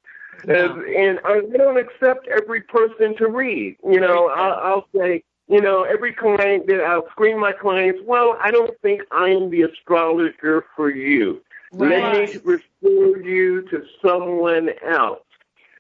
No. And, and I don't accept every person to read. You know, I'll, I'll say, you know, every client that I'll screen my clients. Well, I don't think I am the astrologer for you. Let me Right. refer you to someone else.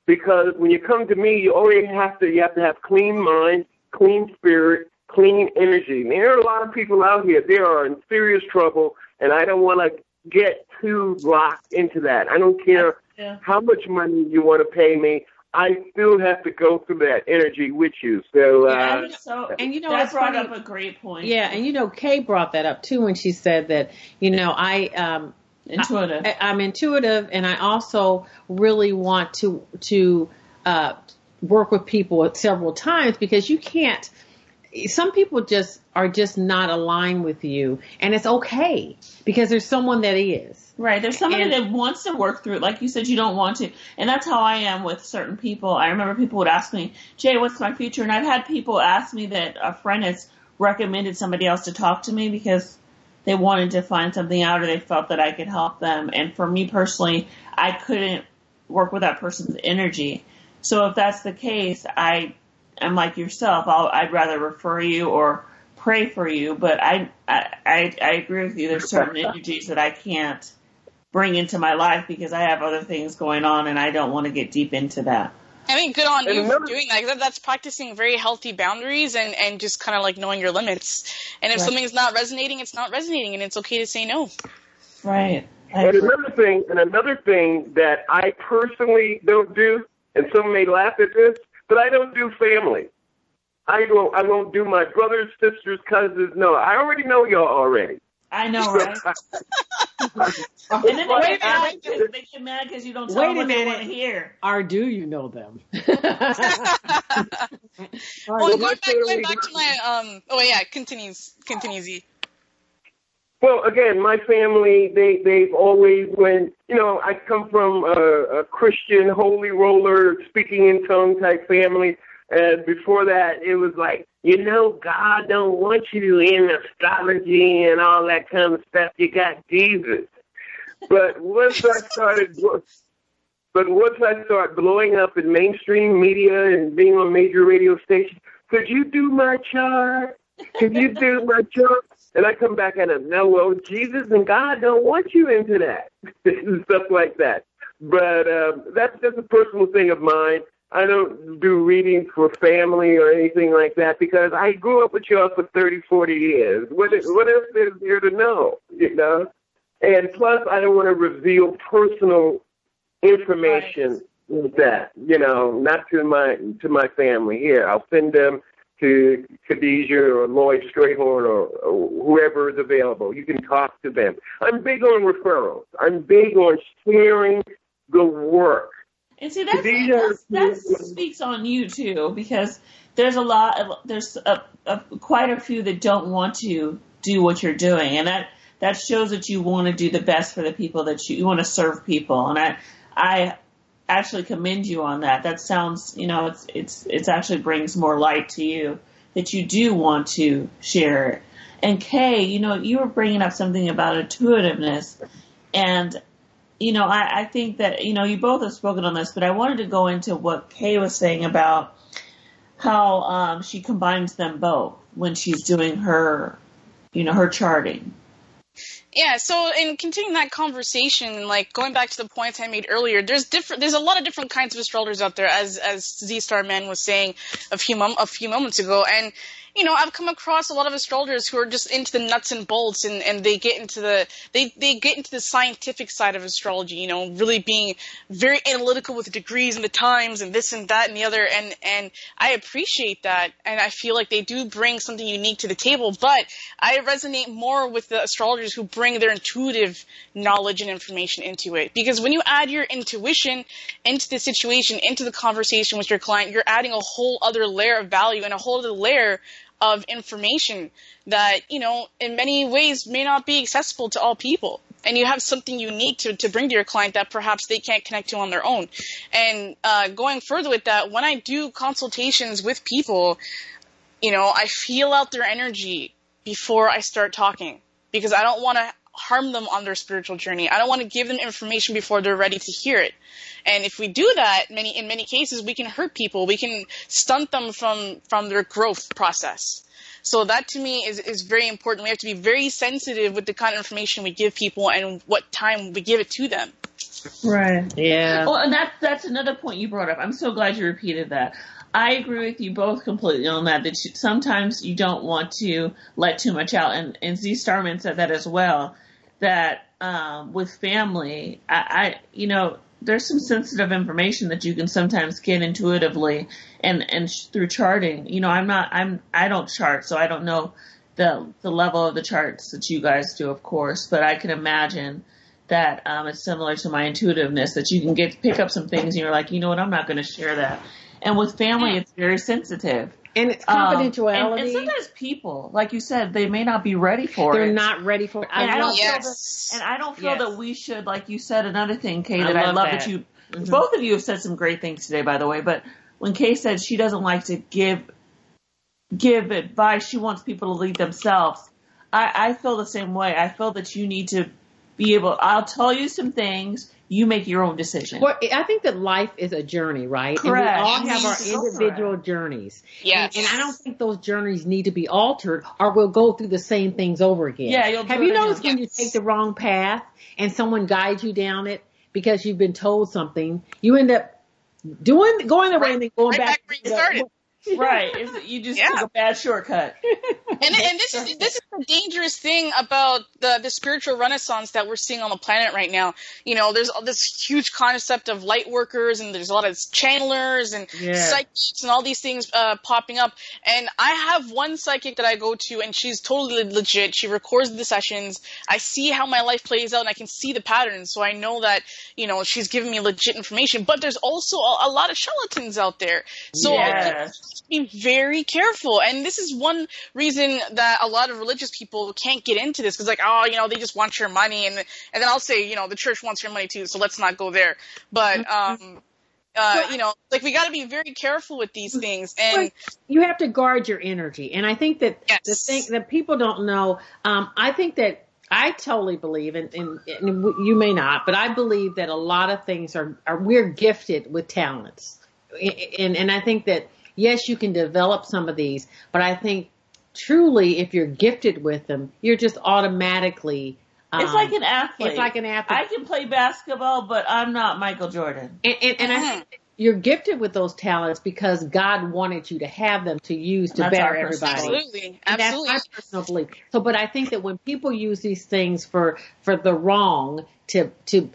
Because when you come to me, you already have to you have to have clean mind, clean spirit, clean energy. And there are a lot of people out here. They are in serious trouble, and I don't want to get too locked into that. I don't care Yeah. how much money you want to pay me. I still have to go through that energy with you. So, uh, Yeah, and so and you know that what's brought funny? up a great point. Yeah, and you know, Kay brought that up too when she said that, you know, I um intuitive. I, I'm intuitive, and I also really want to to uh, work with people several times because you can't. Some people just are just not aligned with you, and it's okay because there's someone that is. Right. There's somebody And- that wants to work through it. Like you said, you don't want to. And that's how I am with certain people. I remember people would ask me, Jay, what's my future? And I've had people ask me that a friend has recommended somebody else to talk to me because they wanted to find something out or they felt that I could help them. And for me personally, I couldn't work with that person's energy. So if that's the case, I am like yourself. I'll, I'd rather refer you or pray for you, but I, I, I, I agree with you. There's certain energies that I can't bring into my life because I have other things going on and I don't want to get deep into that. I mean, good on And you for doing that- That's practicing very healthy boundaries and, and just kind of like knowing your limits. And if Right. something's not resonating, it's not resonating, and it's okay to say no. Right. And another thing, and another thing that I personally don't do, and some may laugh at this, but I don't do family. I don't. I won't do my brothers, sisters, cousins. No, I already know y'all already. I know, right? And then they Wait get a mad minute. because they get mad because you don't tell Wait them a what they minute. want to hear. Or do you know them? Well, going back, going back to my um. Oh yeah, continues continues. E. Well, again, my family, they, they've always, when, you know, I come from a, a Christian holy roller, speaking in tongue type family. And before that, it was like, you know, God don't want you in astrology and all that kind of stuff. You got Jesus. But once I started, but once I started blowing up in mainstream media and being on major radio stations, could you do my chart? Could you do my chart? And I come back at him, no, well, Jesus and God don't want you into that. and stuff like that. But um, that's just a personal thing of mine. I don't do readings for family or anything like that because I grew up with y'all for 30, 40 years. What, what else is there to know, you know? And plus, I don't want to reveal personal information like that, you know, not to my to my family. Here, I'll send them to Khadijah or Lloyd Strayhorn or, or whoever is available. You can talk to them. I'm big on referrals. I'm big on sharing the work. And see, that's, that's that speaks on you too, because there's a lot of there's a, a, quite a few that don't want to do what you're doing, and that that shows that you want to do the best for the people that you, you want to serve people, and I I actually commend you on that. That sounds, you know, it's it's it's actually brings more light to you that you do want to share it. And Kay, you know, you were bringing up something about intuitiveness, and you know, I, I think that, you know, you both have spoken on this, but I wanted to go into what Kay was saying about how um, she combines them both when she's doing her, you know, her charting. Yeah, so in continuing that conversation, like going back to the points I made earlier, there's different, there's a lot of different kinds of astrologers out there, as as Z Star Man was saying a few mom- a few moments ago, and you know I've come across a lot of astrologers who are just into the nuts and bolts, and and they get into the they they get into the scientific side of astrology, you know, really being very analytical with the degrees and the times and this and that and the other, and and I appreciate that, and I feel like they do bring something unique to the table, but I resonate more with the astrologers who bring their intuitive knowledge and information into it. Because when you add your intuition into the situation, into the conversation with your client, you're adding a whole other layer of value and a whole other layer of information that, you know, in many ways may not be accessible to all people. And you have something unique to, to bring to your client that perhaps they can't connect to on their own. And uh, going further with that, when I do consultations with people, you know, I feel out their energy before I start talking because I don't want to harm them on their spiritual journey. I don't want to give them information before they're ready to hear it. And if we do that, many in many cases, we can hurt people. We can stunt them from from their growth process. So that to me is is very important. We have to be very sensitive with the kind of information we give people and what time we give it to them. Right. Yeah. Well, and that that's another point you brought up. I'm so glad you repeated that. I agree with you both completely on that. That you, sometimes you don't want to let too much out, and and Z Starman said that as well. That um, with family, I, I you know there's some sensitive information that you can sometimes get intuitively, and and sh- through charting. You know, I'm not I'm I don't chart, so I don't know the the level of the charts that you guys do, of course, but I can imagine that um, it's similar to my intuitiveness that you can get pick up some things and you're like, you know what, I'm not going to share that. And with family, it's very sensitive. And it's Um, confidentiality. and, and sometimes people, like you said, they may not be ready for it. They're not ready for it. I and I love don't feel that, and I don't feel Yes. that we should, like you said, another thing, Kay, I that I love love that. that, you, Mhm. both of you have said some great things today, by the way. But when Kay said she doesn't like to give give advice, she wants people to lead themselves. I, I feel the same way. I feel that you need to be able. I'll tell you some things. You make your own decision. Well, I think that life is a journey, right? Correct. And we all have our So individual journeys. Yes. And, and I don't think those journeys need to be altered or we'll go through the same things over again. Yeah, you'll Have it you again. noticed when you take the wrong path and someone guides you down it because you've been told something, you end up doing, going the way and then going right back. back where you started. right? It's- you just Yeah. took a bad shortcut. and and this is this is the dangerous thing about the the spiritual renaissance that we're seeing on the planet right now. You know, there's all this huge concept of light workers, and there's a lot of channelers and Yeah. psychics and all these things uh, popping up. And I have one psychic that I go to, and she's totally legit. She records the sessions. I see how my life plays out, and I can see the patterns, so I know that you know she's giving me legit information. But there's also a, a lot of charlatans out there, so Yes. Be very careful. And this is one reason that a lot of religious people can't get into this because, like, oh, you know, they just want your money, and and then I'll say, you know, the church wants your money too, so let's not go there. But um, uh, you know, like we got to be very careful with these things. And you have to guard your energy. And I think that Yes. the thing that people don't know, um, I think that I totally believe, and, and, and you may not, but I believe that a lot of things are, are we're gifted with talents. And, and I think that, yes, you can develop some of these, but I think truly if you're gifted with them, you're just automatically, um, It's like an athlete. it's like an athlete. I can play basketball, but I'm not Michael Jordan. And, and, and I Mm-hmm. think you're gifted with those talents because God wanted you to have them to use to That's better our personal everybody. absolutely, And absolutely. That's my personal belief. So, but I think that when people use these things for for the wrong to to he-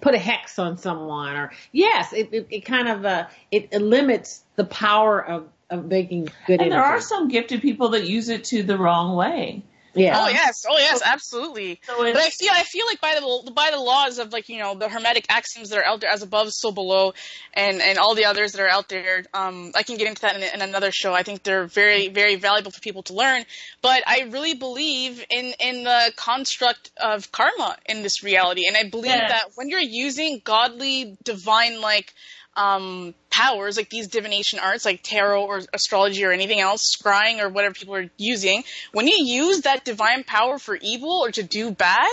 put a hex on someone, or yes, it it, it kind of uh it, it limits the power of of making good And there are some gifted people that use it to the wrong way. Yeah. Oh yes, oh yes, absolutely. So But I feel I feel like by the by the laws of like you know the hermetic axioms that are out there as above so below, and and all the others that are out there. Um, I can get into that in, in another show. I think they're very very valuable for people to learn. But I really believe in in the construct of karma in this reality, and I believe Yes. that when you're using godly divine like um, powers like these divination arts like tarot or astrology or anything else, scrying or whatever people are using, when you use that divine power for evil or to do bad,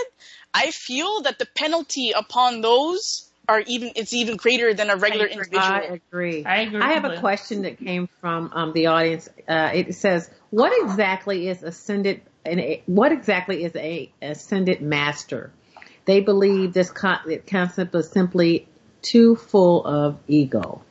I feel that the penalty upon those are even it's even greater than a regular agree. individual. I agree. I agree. I have a question that came from um, the audience. Uh, it says, "What exactly is ascended? And what exactly is a ascended master?" They believe this con- concept is simply too full of ego.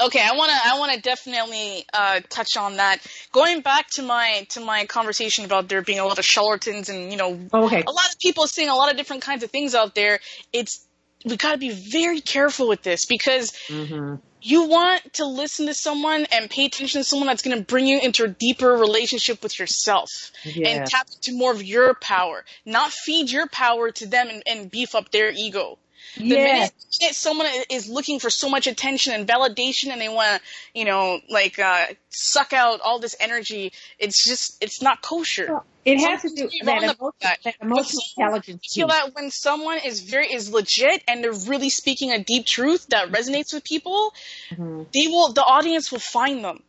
Okay, I want to I want to definitely uh, touch on that. Going back to my to my conversation about there being a lot of charlatans and you know Oh, okay. a lot of people seeing a lot of different kinds of things out there. It's we got to be very careful with this because hmm you want to listen to someone and pay attention to someone that's going to bring you into a deeper relationship with yourself and tap into more of your power, not feed your power to them and, and beef up their ego. The Yes. minute, someone is looking for so much attention and validation and they want to, you know, like, uh, suck out all this energy, it's just, it's not kosher. It has to do wrong that, emotion, that. that emotional But intelligence. I feel that when someone is very, is legit and they're really speaking a deep truth that resonates with people, Mhm. they will, the audience will find them.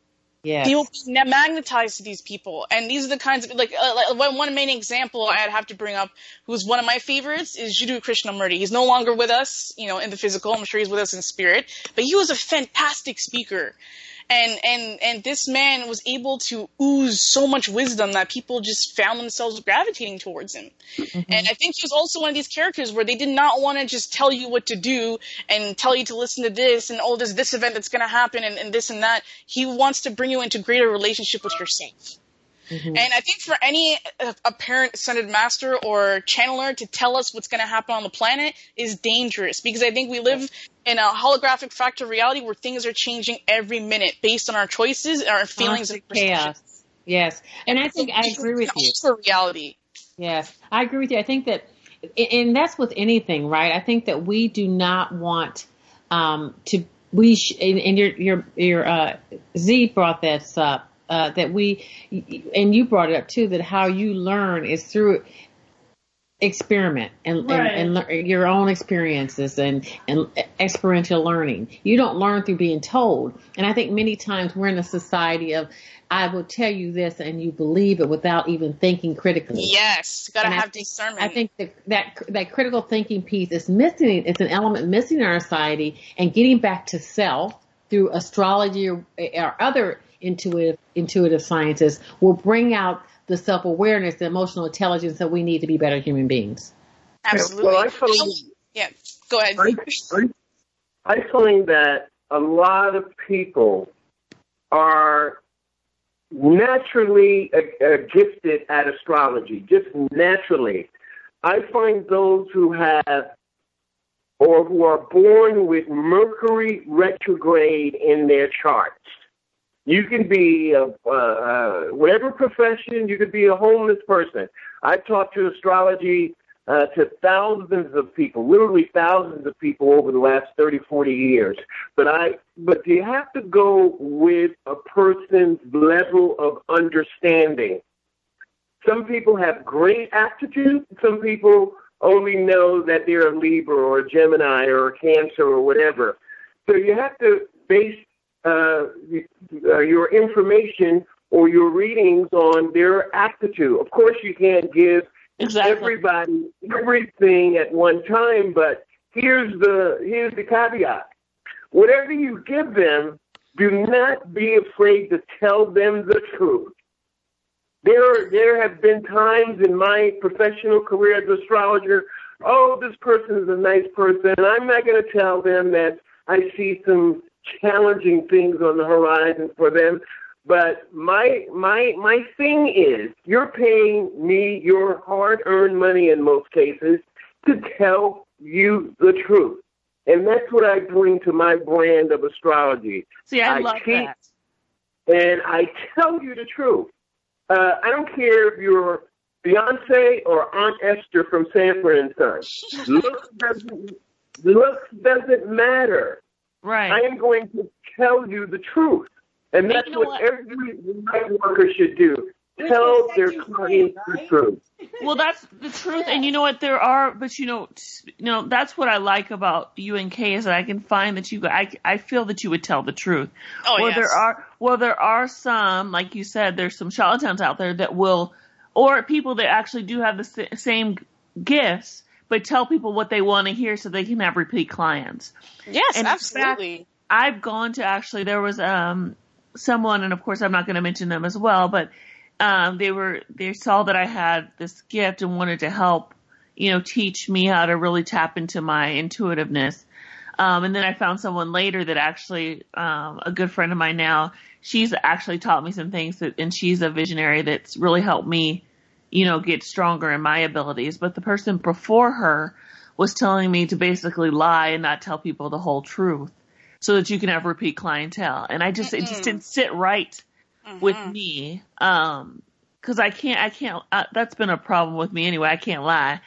Yes. They will be magnetized to these people, and these are the kinds of like, uh, like one, one main example I'd have to bring up, who's one of my favorites, is Jiddu Krishnamurti. He's no longer with us, you know, in the physical. I'm sure he's with us in spirit, but he was a fantastic speaker, and and and this man was able to ooze so much wisdom that people just found themselves gravitating towards him. Mm-hmm. And I think he was also one of these characters where they did not want to just tell you what to do and tell you to listen to this and oh, there's this event that's going to happen and, and this and that. He wants to bring you into greater relationship with yourself. And I think for any uh, apparent ascended master or channeler to tell us what's going to happen on the planet is dangerous because I think we live in a holographic fractal reality where things are changing every minute based on our choices and our feelings and Constant chaos. Yes. And I think I agree with you. For reality. Yes, I agree with you. I think that, and that's with anything, right? I think that we do not want um, to. We sh- and, and your your your uh, Z brought this up uh, that we, and you brought it up too. That how you learn is through experiment and, Right. and, and your own experiences and, and experiential learning. You don't learn through being told. And I think many times we're in a society of, I will tell you this and you believe it without even thinking critically. Yes, gotta And I have think- discernment. I think that, that that critical thinking piece is missing. It's an element missing in our society, and getting back to self through astrology or, or other intuitive intuitive sciences will bring out the self awareness, the emotional intelligence that we need to be better human beings. Absolutely. Well, I find, yeah, go ahead. I, I, I find that a lot of people are naturally uh, gifted at astrology, just naturally. I find those who have or who are born with Mercury retrograde in their charts. You can be a, uh, whatever profession, you could be a homeless person. I've talked to astrology uh, to thousands of people, literally thousands of people over the last 30, 40 years. But I, but you have to go with a person's level of understanding. Some people have great aptitude. Some people only know that they're a Libra or a Gemini or a Cancer or whatever. So you have to base uh, uh, your information or your readings on their aptitude. Of course, you can't give Exactly. everybody everything at one time, but here's the here's the caveat. Whatever you give them, do not be afraid to tell them the truth. There there have been times in my professional career as an astrologer, oh, this person is a nice person. I'm not going to tell them that I see some challenging things on the horizon for them. But my my my thing is, you're paying me your hard-earned money in most cases to tell you the truth, and that's what I bring to my brand of astrology. See, I, I love teach- that. And I tell you the truth. Uh, I don't care if you're Beyonce or Aunt Esther from Sanford and Son. Looks doesn't looks doesn't matter. Right. I am going to tell you the truth. And And that's you know what, what? every light worker should do. Tell their clients the truth. Well, that's the truth, and you know what? There are, but you know, you know, that's what I like about you and Kay is that I can find that you, I, I feel that you would tell the truth. Oh, well, yes. there are, well, there are some, like you said, there's some charlatans out there that will, or people that actually do have the same gifts, but tell people what they want to hear so they can have repeat clients. Yes, And absolutely. I've gone to actually there was um someone and of course I'm not going to mention them as well, but um they were they saw that I had this gift and wanted to help, you know, teach me how to really tap into my intuitiveness. Um and then I found someone later that actually um a good friend of mine now, she's actually taught me some things that and she's a visionary that's really helped me, you know, get stronger in my abilities. But the person before her was telling me to basically lie and not tell people the whole truth so that you can have repeat clientele. And I just, it just didn't sit right with me. Um, cause I can't, I can't, uh, that's been a problem with me anyway. I can't lie.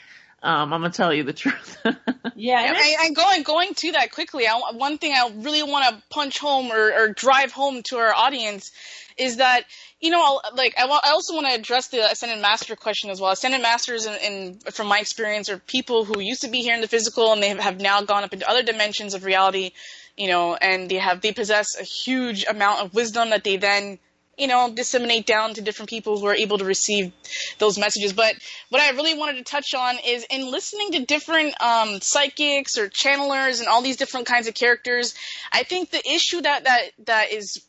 Um, I'm gonna tell you the truth. Yeah, Yeah, and and, and going going to that quickly, I, one thing I really want to punch home or, or drive home to our audience is that you know, I'll- like I, also want to address the ascendant master question as well. Ascendant masters, in, in from my experience, are people who used to be here in the physical and they have now gone up into other dimensions of reality. You know, and they have they possess a huge amount of wisdom that they then you know, disseminate down to different people who are able to receive those messages. But what I really wanted to touch on is in listening to different um, psychics or channelers and all these different kinds of characters, I think the issue that that that is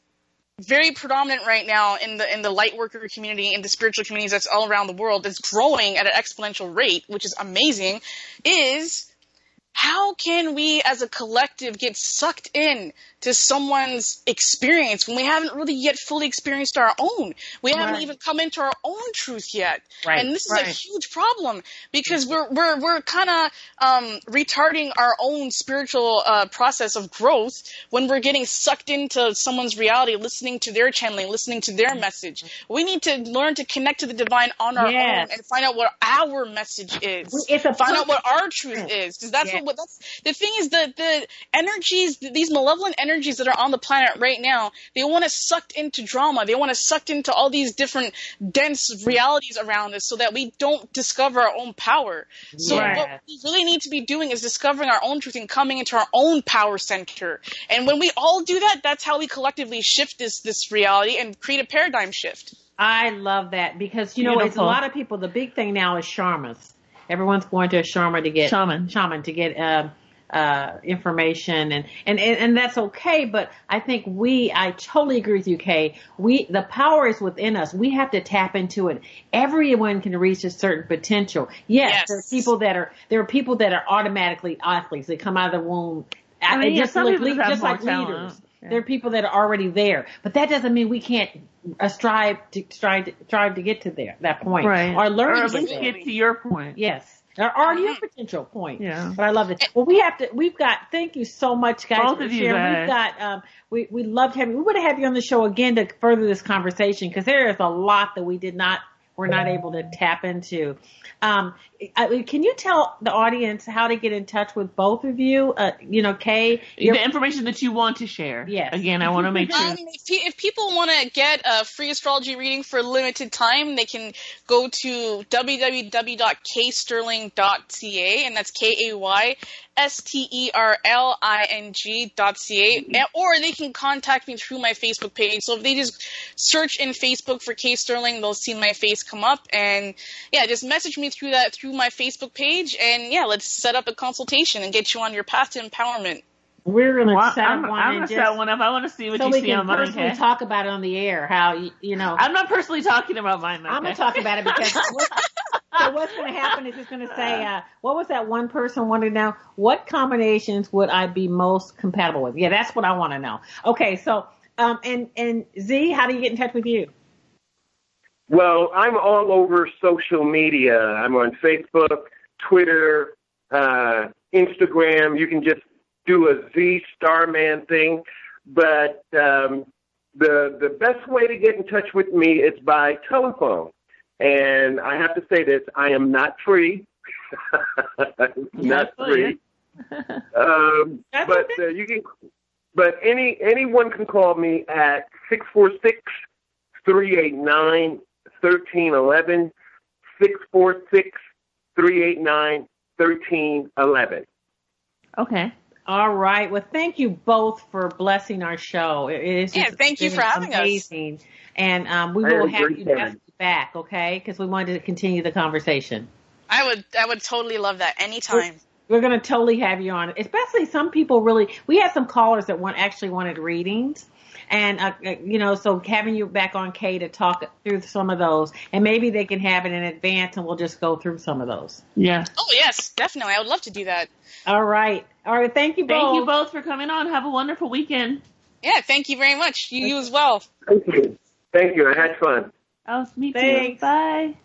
very predominant right now in the in the light worker community in the spiritual communities that's all around the world that's growing at an exponential rate which is amazing is how can we as a collective get sucked in to someone's experience when we haven't really yet fully experienced our own we haven't Right. even come into our own truth yet Right, and this is a huge problem because we're we're we're kind of um, retarding our own spiritual uh, process of growth when we're getting sucked into someone's reality, listening to their channeling, listening to their message. We need to learn to connect to the divine on our Yes. own and find out what our message is. It's a find out what our truth is because that's what what that's the thing is the the energies, these malevolent energies that are on the planet right now, they want us sucked into drama. They want us sucked into all these different dense realities around us, so that we don't discover our own power. So Right. what we really need to be doing is discovering our own truth and coming into our own power center. And when we all do that, that's how we collectively shift this this reality and create a paradigm shift. I love that because you know it's a lot of people. The big thing now is sharmas. Everyone's going to a sharma to get Shaman. shaman to get uh, uh, information, and, and and and that's okay. But I think we, I totally agree with you, Kay. We the power is within us. We have to tap into it. Everyone can reach a certain potential. Yes, Yes. there are people that are there are people that are automatically athletes. They come out of the womb. I mean, yeah, just some like, people lead- have just like talent. leaders. Yeah. There are people that are already there, but that doesn't mean we can't uh, strive to strive to, strive to get to there that point, Right. or learn or to at least get to your point. Yes, or, or your potential point. Yeah. But I love it. Well, we have to. We've got. Thank you so much, guys. Both for of you sharing. guys. We've got. Um, we we loved having. We would have had you on the show again to further this conversation because there is a lot that we did not. We're not able to tap into. Um, I, can you tell the audience how to get in touch with both of you? Uh, you know, Kay. you're- The information that you want to share. Yes. Again, I want to make sure. Um, if, pe- if people want to get a free astrology reading for a limited time, they can go to www.ksterling.ca, and that's K A Y S T E R L I N G dot C A, mm-hmm. or they can contact me through my Facebook page. So if they just search in Facebook for K Sterling, they'll see my face come up, and yeah, just message me through that through my Facebook page, and yeah, let's set up a consultation and get you on your path to empowerment. We're gonna Well, set I'm, up one I'm gonna just, set one up. I want to see what so you we see can on mine. personally Okay? talk about it on the air. How you, you know. I'm not personally talking about mine. I'm gonna talk about it because what, so what's gonna happen is it's gonna say, uh, what was that one person wanted to know? What combinations would I be most compatible with? Yeah, that's what I want to know. Okay, so um, and and Z, how do you get in touch with you? Well, I'm all over social media. I'm on Facebook, Twitter, uh, Instagram. You can just do a Z Starman thing. But um, the the best way to get in touch with me is by telephone. And I have to say this: I am not free. not free. Um, but uh, you can. But any anyone can call me at six four six three eight nine thirteen eleven six four six three eight nine thirteen eleven. Okay. All right. Well, thank you both for blessing our show. It it is Yeah, thank you for having us. amazing. And um, we I will have you time. back, okay? Because we wanted to continue the conversation. I would I would totally love that anytime. We're going to totally have you on. Especially some people really, we had some callers that want, actually wanted readings. And, uh, uh, you know, so having you back on Kay to talk through some of those and maybe they can have it in advance and we'll just go through some of those. Yeah. Oh yes, definitely. I would love to do that. All right. All right. Thank you both. Thank you both for coming on. Have a wonderful weekend. Yeah, thank you very much. You, you as well. Thank you. Thank you. I had fun. Oh, me too. Bye.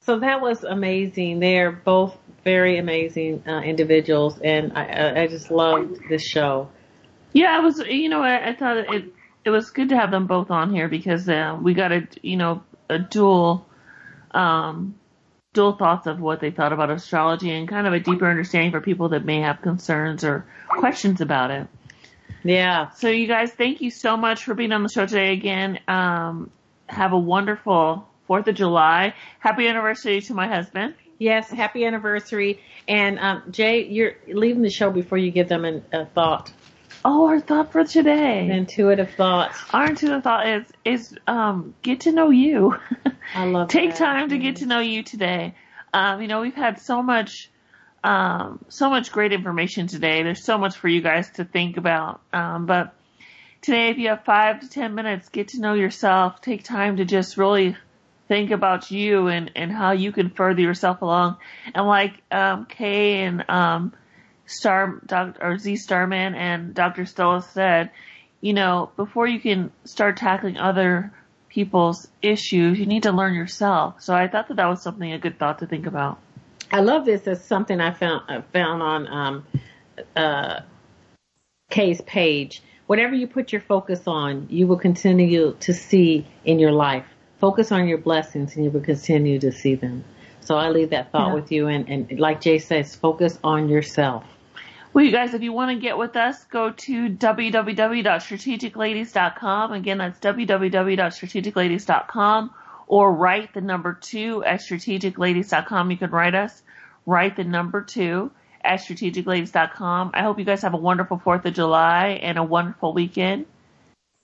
So that was amazing. They're both very amazing uh, individuals and I, I, I just loved this show. Yeah, I was. You know, I, I thought it it was good to have them both on here because uh, we got a you know a dual um dual thoughts of what they thought about astrology and kind of a deeper understanding for people that may have concerns or questions about it. Yeah. So you guys, thank you so much for being on the show today again. Um, have a wonderful Fourth of July. Happy anniversary to my husband. Yes. Happy anniversary. And um, Jay, you're leaving the show before you give them an, a thought, Oh, our thought for today. an intuitive thought. Our intuitive thought is is um, get to know you. I love Take that. time to get to know you today. Um, you know, we've had so much, um, so much great information today. There's so much for you guys to think about. Um, but today, if you have five to ten minutes, get to know yourself. Take time to just really think about you and, and how you can further yourself along. And like, um, Kay and, um, Star, Doc, or Z Starman and Dr. Estella said, you know, before you can start tackling other people's issues, you need to learn yourself. So I thought that that was something a good thought to think about. I love this as something I found I found on um, uh, Kay's page. Whatever you put your focus on, you will continue to see in your life. Focus on your blessings, and you will continue to see them. So I leave that thought Yeah. with you, and, and like Jay says, focus on yourself. Well, you guys, if you want to get with us, go to www.strategicladies.com. Again, that's www.strategicladies.com or write the number two at strategicladies.com. You can write us, write the number two at strategicladies.com. I hope you guys have a wonderful 4th of July and a wonderful weekend.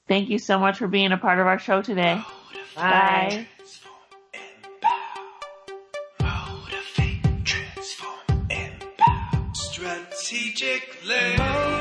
Thank you so much for being a part of our show today. Bye. Strategic ladies.